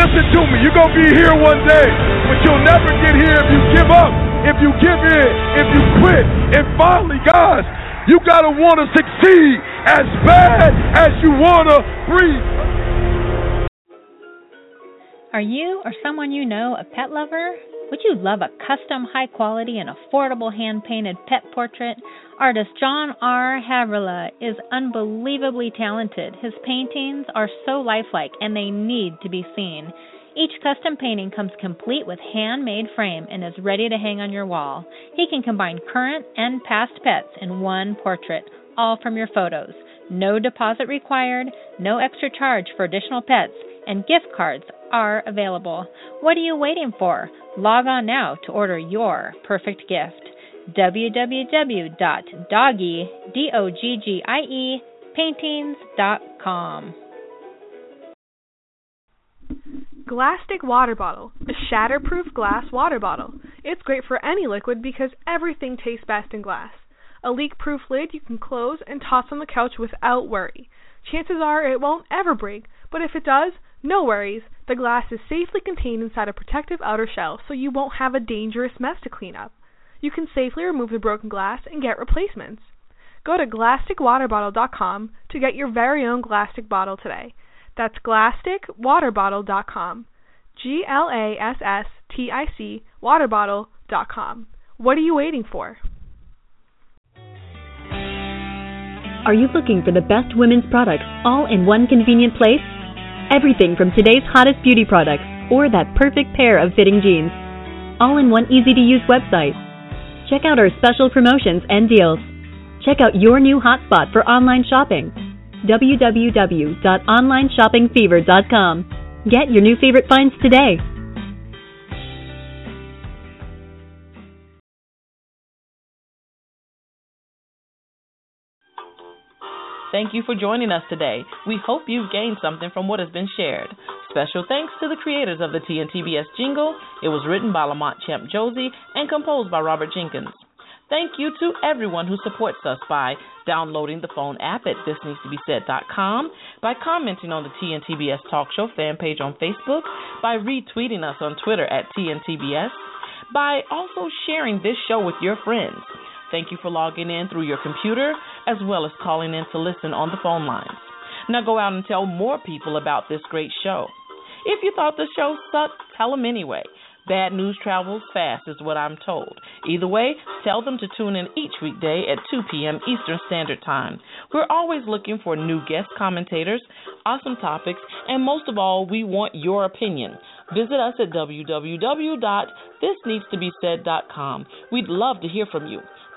Listen to me, you're going to be here one day, but you'll never get here if you give up, if you give in, if you quit. And finally, guys, you got to want to succeed as bad as you want to breathe. Are you or someone you know a pet lover? Would you love a custom, high quality, and affordable hand painted pet portrait? Artist John R. Havrilla is unbelievably talented. His paintings are so lifelike and they need to be seen. Each custom painting comes complete with handmade frame and is ready to hang on your wall. He can combine current and past pets in one portrait, all from your photos. No deposit required, no extra charge for additional pets, and gift cards are available. What are you waiting for? Log on now to order your perfect gift. www.doggie, D-O-G-G-I-E, paintings.com. Glastic Water Bottle, a shatterproof glass water bottle. It's great for any liquid because everything tastes best in glass. A leak proof lid you can close and toss on the couch without worry. Chances are it won't ever break, but if it does, no worries. The glass is safely contained inside a protective outer shell so you won't have a dangerous mess to clean up. You can safely remove the broken glass and get replacements. Go to GlasticWaterBottle.com to get your very own Glastic bottle today. That's GlasticWaterBottle.com. G L A S S T I C waterbottle.com. What are you waiting for? Are you looking for the best women's products all in one convenient place? Everything from today's hottest beauty products or that perfect pair of fitting jeans. All in one easy to use website. Check out our special promotions and deals. Check out your new hotspot for online shopping www.onlineshoppingfever.com. Get your new favorite finds today. Thank you for joining us today. We hope you've gained something from what has been shared. Special thanks to the creators of the TNTBS jingle. It was written by Lamont Champ Josie and composed by Robert Jenkins. Thank you to everyone who supports us by downloading the phone app at thisneedstobesaid.com, by commenting on the TNTBS Talk Show fan page on Facebook, by retweeting us on Twitter at TNTBS, by also sharing this show with your friends. Thank you for logging in through your computer as well as calling in to listen on the phone lines. Now go out and tell more people about this great show. If you thought the show sucked, tell them anyway. Bad news travels fast, is what I'm told. Either way, tell them to tune in each weekday at 2 p.m. Eastern Standard Time. We're always looking for new guest commentators, awesome topics, and most of all, we want your opinion. Visit us at www.thisneedstobesaid.com. We'd love to hear from you.